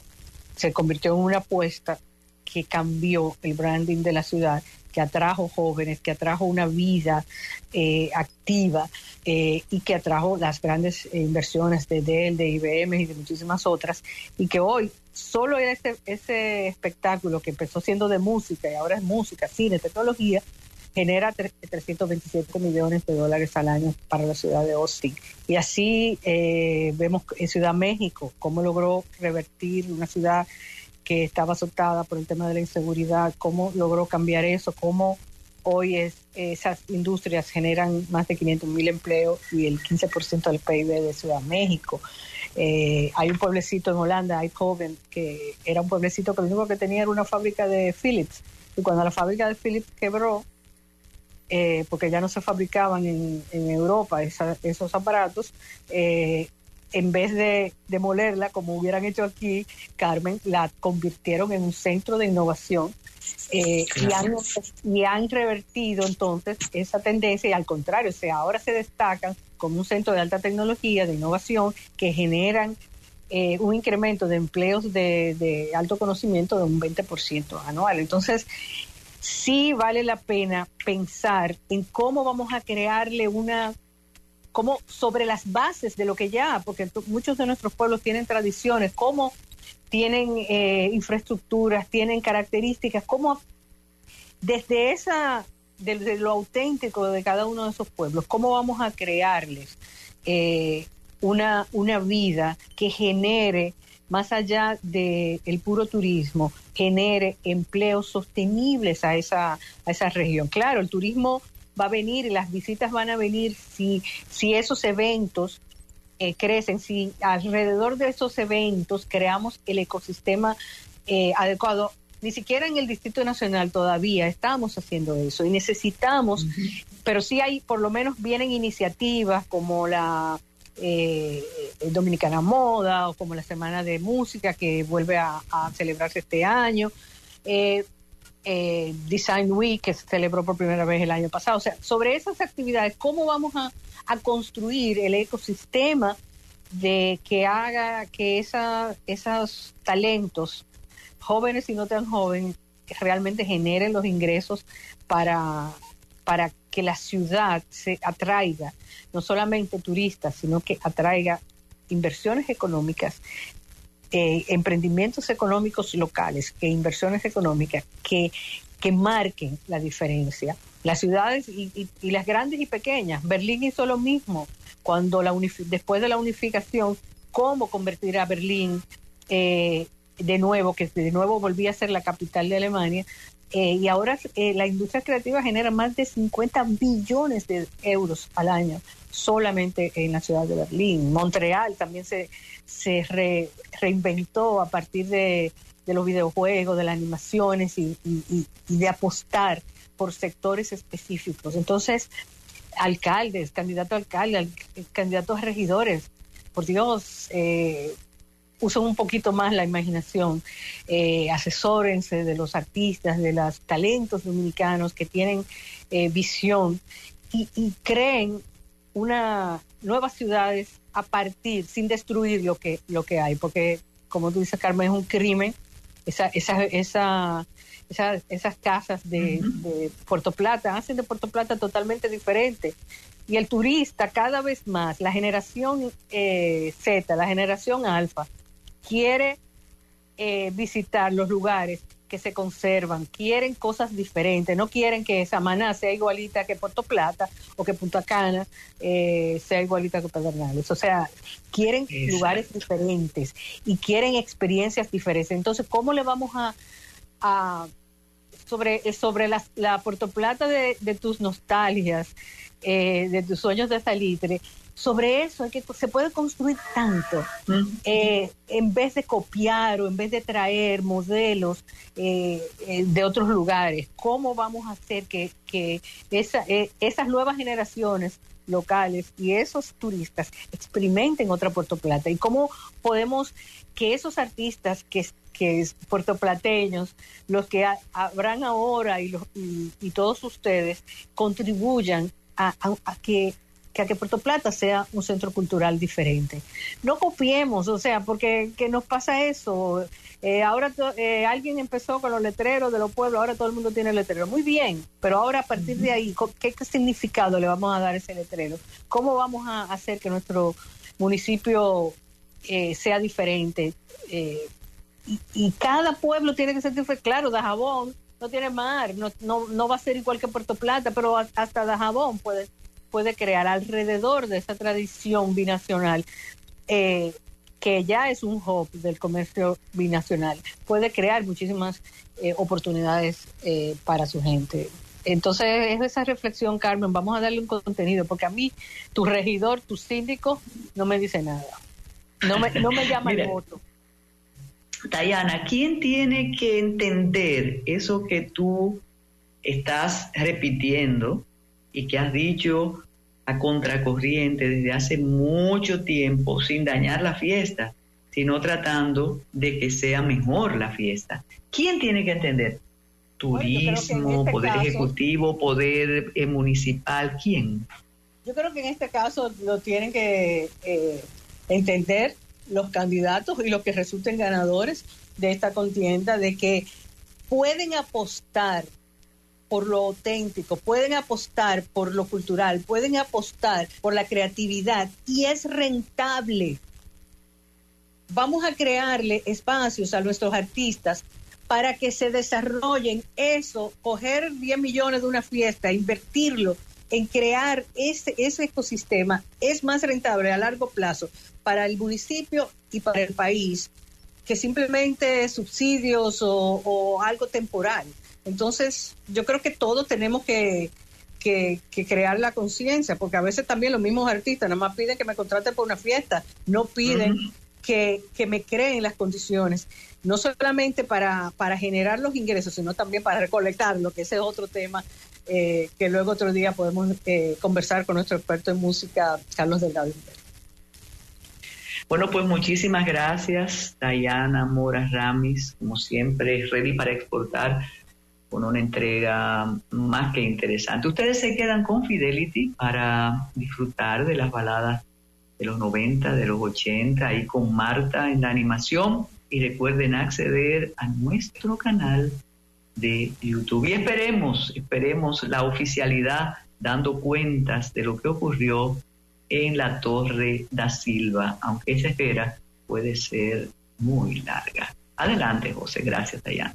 se convirtió en una apuesta que cambió el branding de la ciudad que atrajo jóvenes, que atrajo una vida eh, activa eh, y que atrajo las grandes eh, inversiones de Dell, de IBM y de muchísimas otras, y que hoy solo ese, ese espectáculo que empezó siendo de música y ahora es música, cine, tecnología, genera 327 millones de dólares al año para la ciudad de Austin. Y así vemos en Ciudad México cómo logró revertir una ciudad que estaba azotada por el tema de la inseguridad, cómo logró cambiar eso, cómo hoy es, esas industrias generan más de 500 mil empleos y el 15% del PIB de Ciudad México. Eh, hay un pueblecito en Holanda, Eindhoven, que era un pueblecito que lo único que tenía era una fábrica de Philips. Y cuando la fábrica de Philips quebró, eh, porque ya no se fabricaban en, Europa esos aparatos, eh, en vez de demolerla como hubieran hecho aquí, Carmen, la convirtieron en un centro de innovación eh, y, han, revertido entonces esa tendencia y al contrario, o sea, ahora se destacan como un centro de alta tecnología, de innovación, que generan eh, un incremento de empleos de, de alto conocimiento de un 20% anual. Entonces, sí vale la pena pensar en cómo vamos a crearle una como sobre las bases de lo que ya, porque muchos de nuestros pueblos tienen tradiciones, cómo tienen eh, infraestructuras, tienen características, cómo desde esa, desde lo auténtico de cada uno de esos pueblos, cómo vamos a crearles eh, una, una vida que genere más allá del puro turismo, genere empleos sostenibles a esa, a esa región. Claro, el turismo va a venir y las visitas van a venir si, si esos eventos eh, crecen, si alrededor de esos eventos creamos el ecosistema eh, adecuado. Ni siquiera en el Distrito Nacional todavía estamos haciendo eso y necesitamos, pero sí hay, por lo menos vienen iniciativas como la eh, Dominicana Moda o como la Semana de Música que vuelve a, celebrarse este año. Eh, Design Week, que se celebró por primera vez el año pasado. O sea, sobre esas actividades, ¿cómo vamos a, construir el ecosistema de que haga que esos talentos, jóvenes y no tan jóvenes, realmente generen los ingresos para, para que la ciudad se atraiga no solamente turistas, sino que atraiga inversiones económicas eh, emprendimientos económicos locales, que inversiones económicas que, que marquen la diferencia. Las ciudades y, las grandes y pequeñas. Berlín hizo lo mismo cuando la después de la unificación, cómo convertir a Berlín eh, de nuevo, que de nuevo volvía a ser la capital de Alemania. Eh, y ahora la industria creativa genera más de 50 billones de euros al año solamente en la ciudad de Berlín. Montreal también se, se reinventó a partir de, los videojuegos, de las animaciones y, de apostar por sectores específicos. Entonces, alcaldes, candidatos a alcalde, candidatos a regidores, por Dios, eh, usen un poquito más la imaginación, eh, asesórense de los artistas, de los talentos dominicanos que tienen eh, visión y, y creen una nuevas ciudades a partir, sin destruir lo que, lo que hay, porque como tú dices, Carmen, es un crimen esa, esa, esa, esas casas de, Puerto Plata hacen de Puerto Plata totalmente diferente. Y el turista cada vez más, la generación eh, Z, la generación alfa, quiere eh, visitar los lugares que se conservan, quieren cosas diferentes, no quieren que Samaná sea igualita que Puerto Plata o que Punta Cana eh, sea igualita que Pedernales. O sea, quieren lugares diferentes y quieren experiencias diferentes. Entonces, ¿cómo le vamos a, a sobre, sobre la, la Puerto Plata de, de tus nostalgias, eh, de tus sueños de salitre? Sobre eso hay que se puede construir tanto eh, en vez de copiar o en vez de traer modelos eh, eh, de otros lugares. Cómo vamos a hacer que, que esa, esas nuevas generaciones locales y esos turistas experimenten otra Puerto Plata y cómo podemos que esos artistas que que es puertoplateños, los que habrán ahora y, los, y, todos ustedes contribuyan a que que a que Puerto Plata sea un centro cultural diferente. No copiemos, o sea, porque que nos pasa eso. Eh, ahora eh, alguien empezó con los letreros de los pueblos, ahora todo el mundo tiene letrero. Muy bien, pero ahora a partir de ahí, ¿qué, significado le vamos a dar a ese letrero? ¿Cómo vamos a hacer que nuestro municipio eh, sea diferente? Y, cada pueblo tiene que ser diferente. Claro, Dajabón no tiene mar, no, no, no va a ser igual que Puerto Plata, pero hasta Dajabón puede puede crear alrededor de esa tradición binacional, eh, que ya es un hub del comercio binacional, puede crear muchísimas eh, oportunidades eh, para su gente. Entonces, es esa reflexión, Carmen, vamos a darle un contenido, porque a mí, tu regidor, tu síndico, no me dice nada. No me, no me llama el voto. Dayana, ¿quién tiene que entender eso que tú estás repitiendo y que has dicho a contracorriente desde hace mucho tiempo sin dañar la fiesta, sino tratando de que sea mejor la fiesta. ¿Quién tiene que entender? Turismo, este poder ejecutivo, poder eh, municipal, ¿quién? Yo creo que en este caso lo tienen que eh, entender los candidatos y los que resulten ganadores de esta contienda, de que pueden apostar por lo auténtico, pueden apostar por lo cultural, pueden apostar por la creatividad y es rentable. Vamos a crearle espacios a nuestros artistas para que se desarrollen eso, coger 10 millones de una fiesta, invertirlo en crear ese, ese ecosistema, es más rentable a largo plazo para el municipio y para el país que simplemente subsidios o, o algo temporal. Entonces, yo creo que todos tenemos que, crear la conciencia, porque a veces también los mismos artistas nada más piden que me contraten por una fiesta, no piden que, me creen las condiciones, no solamente para, para generar los ingresos, sino también para recolectarlo, que ese es otro tema eh, que luego otro día podemos eh, conversar con nuestro experto en música, Carlos Delgado. Bueno, pues muchísimas gracias, Dayana Mora Ramis, como siempre, ready para exportar con una entrega más que interesante. Ustedes se quedan con Fidelity para disfrutar de las baladas de los 90, de los 80, ahí con Marta en la animación y recuerden acceder a nuestro canal de YouTube. Y esperemos, esperemos la oficialidad dando cuentas de lo que ocurrió en la Torre da Silva, aunque esa espera puede ser muy larga. Adelante, José. Gracias, Dayana.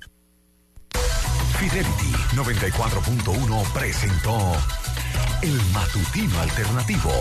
Fidelity 94.1 presentó El Matutino Alternativo.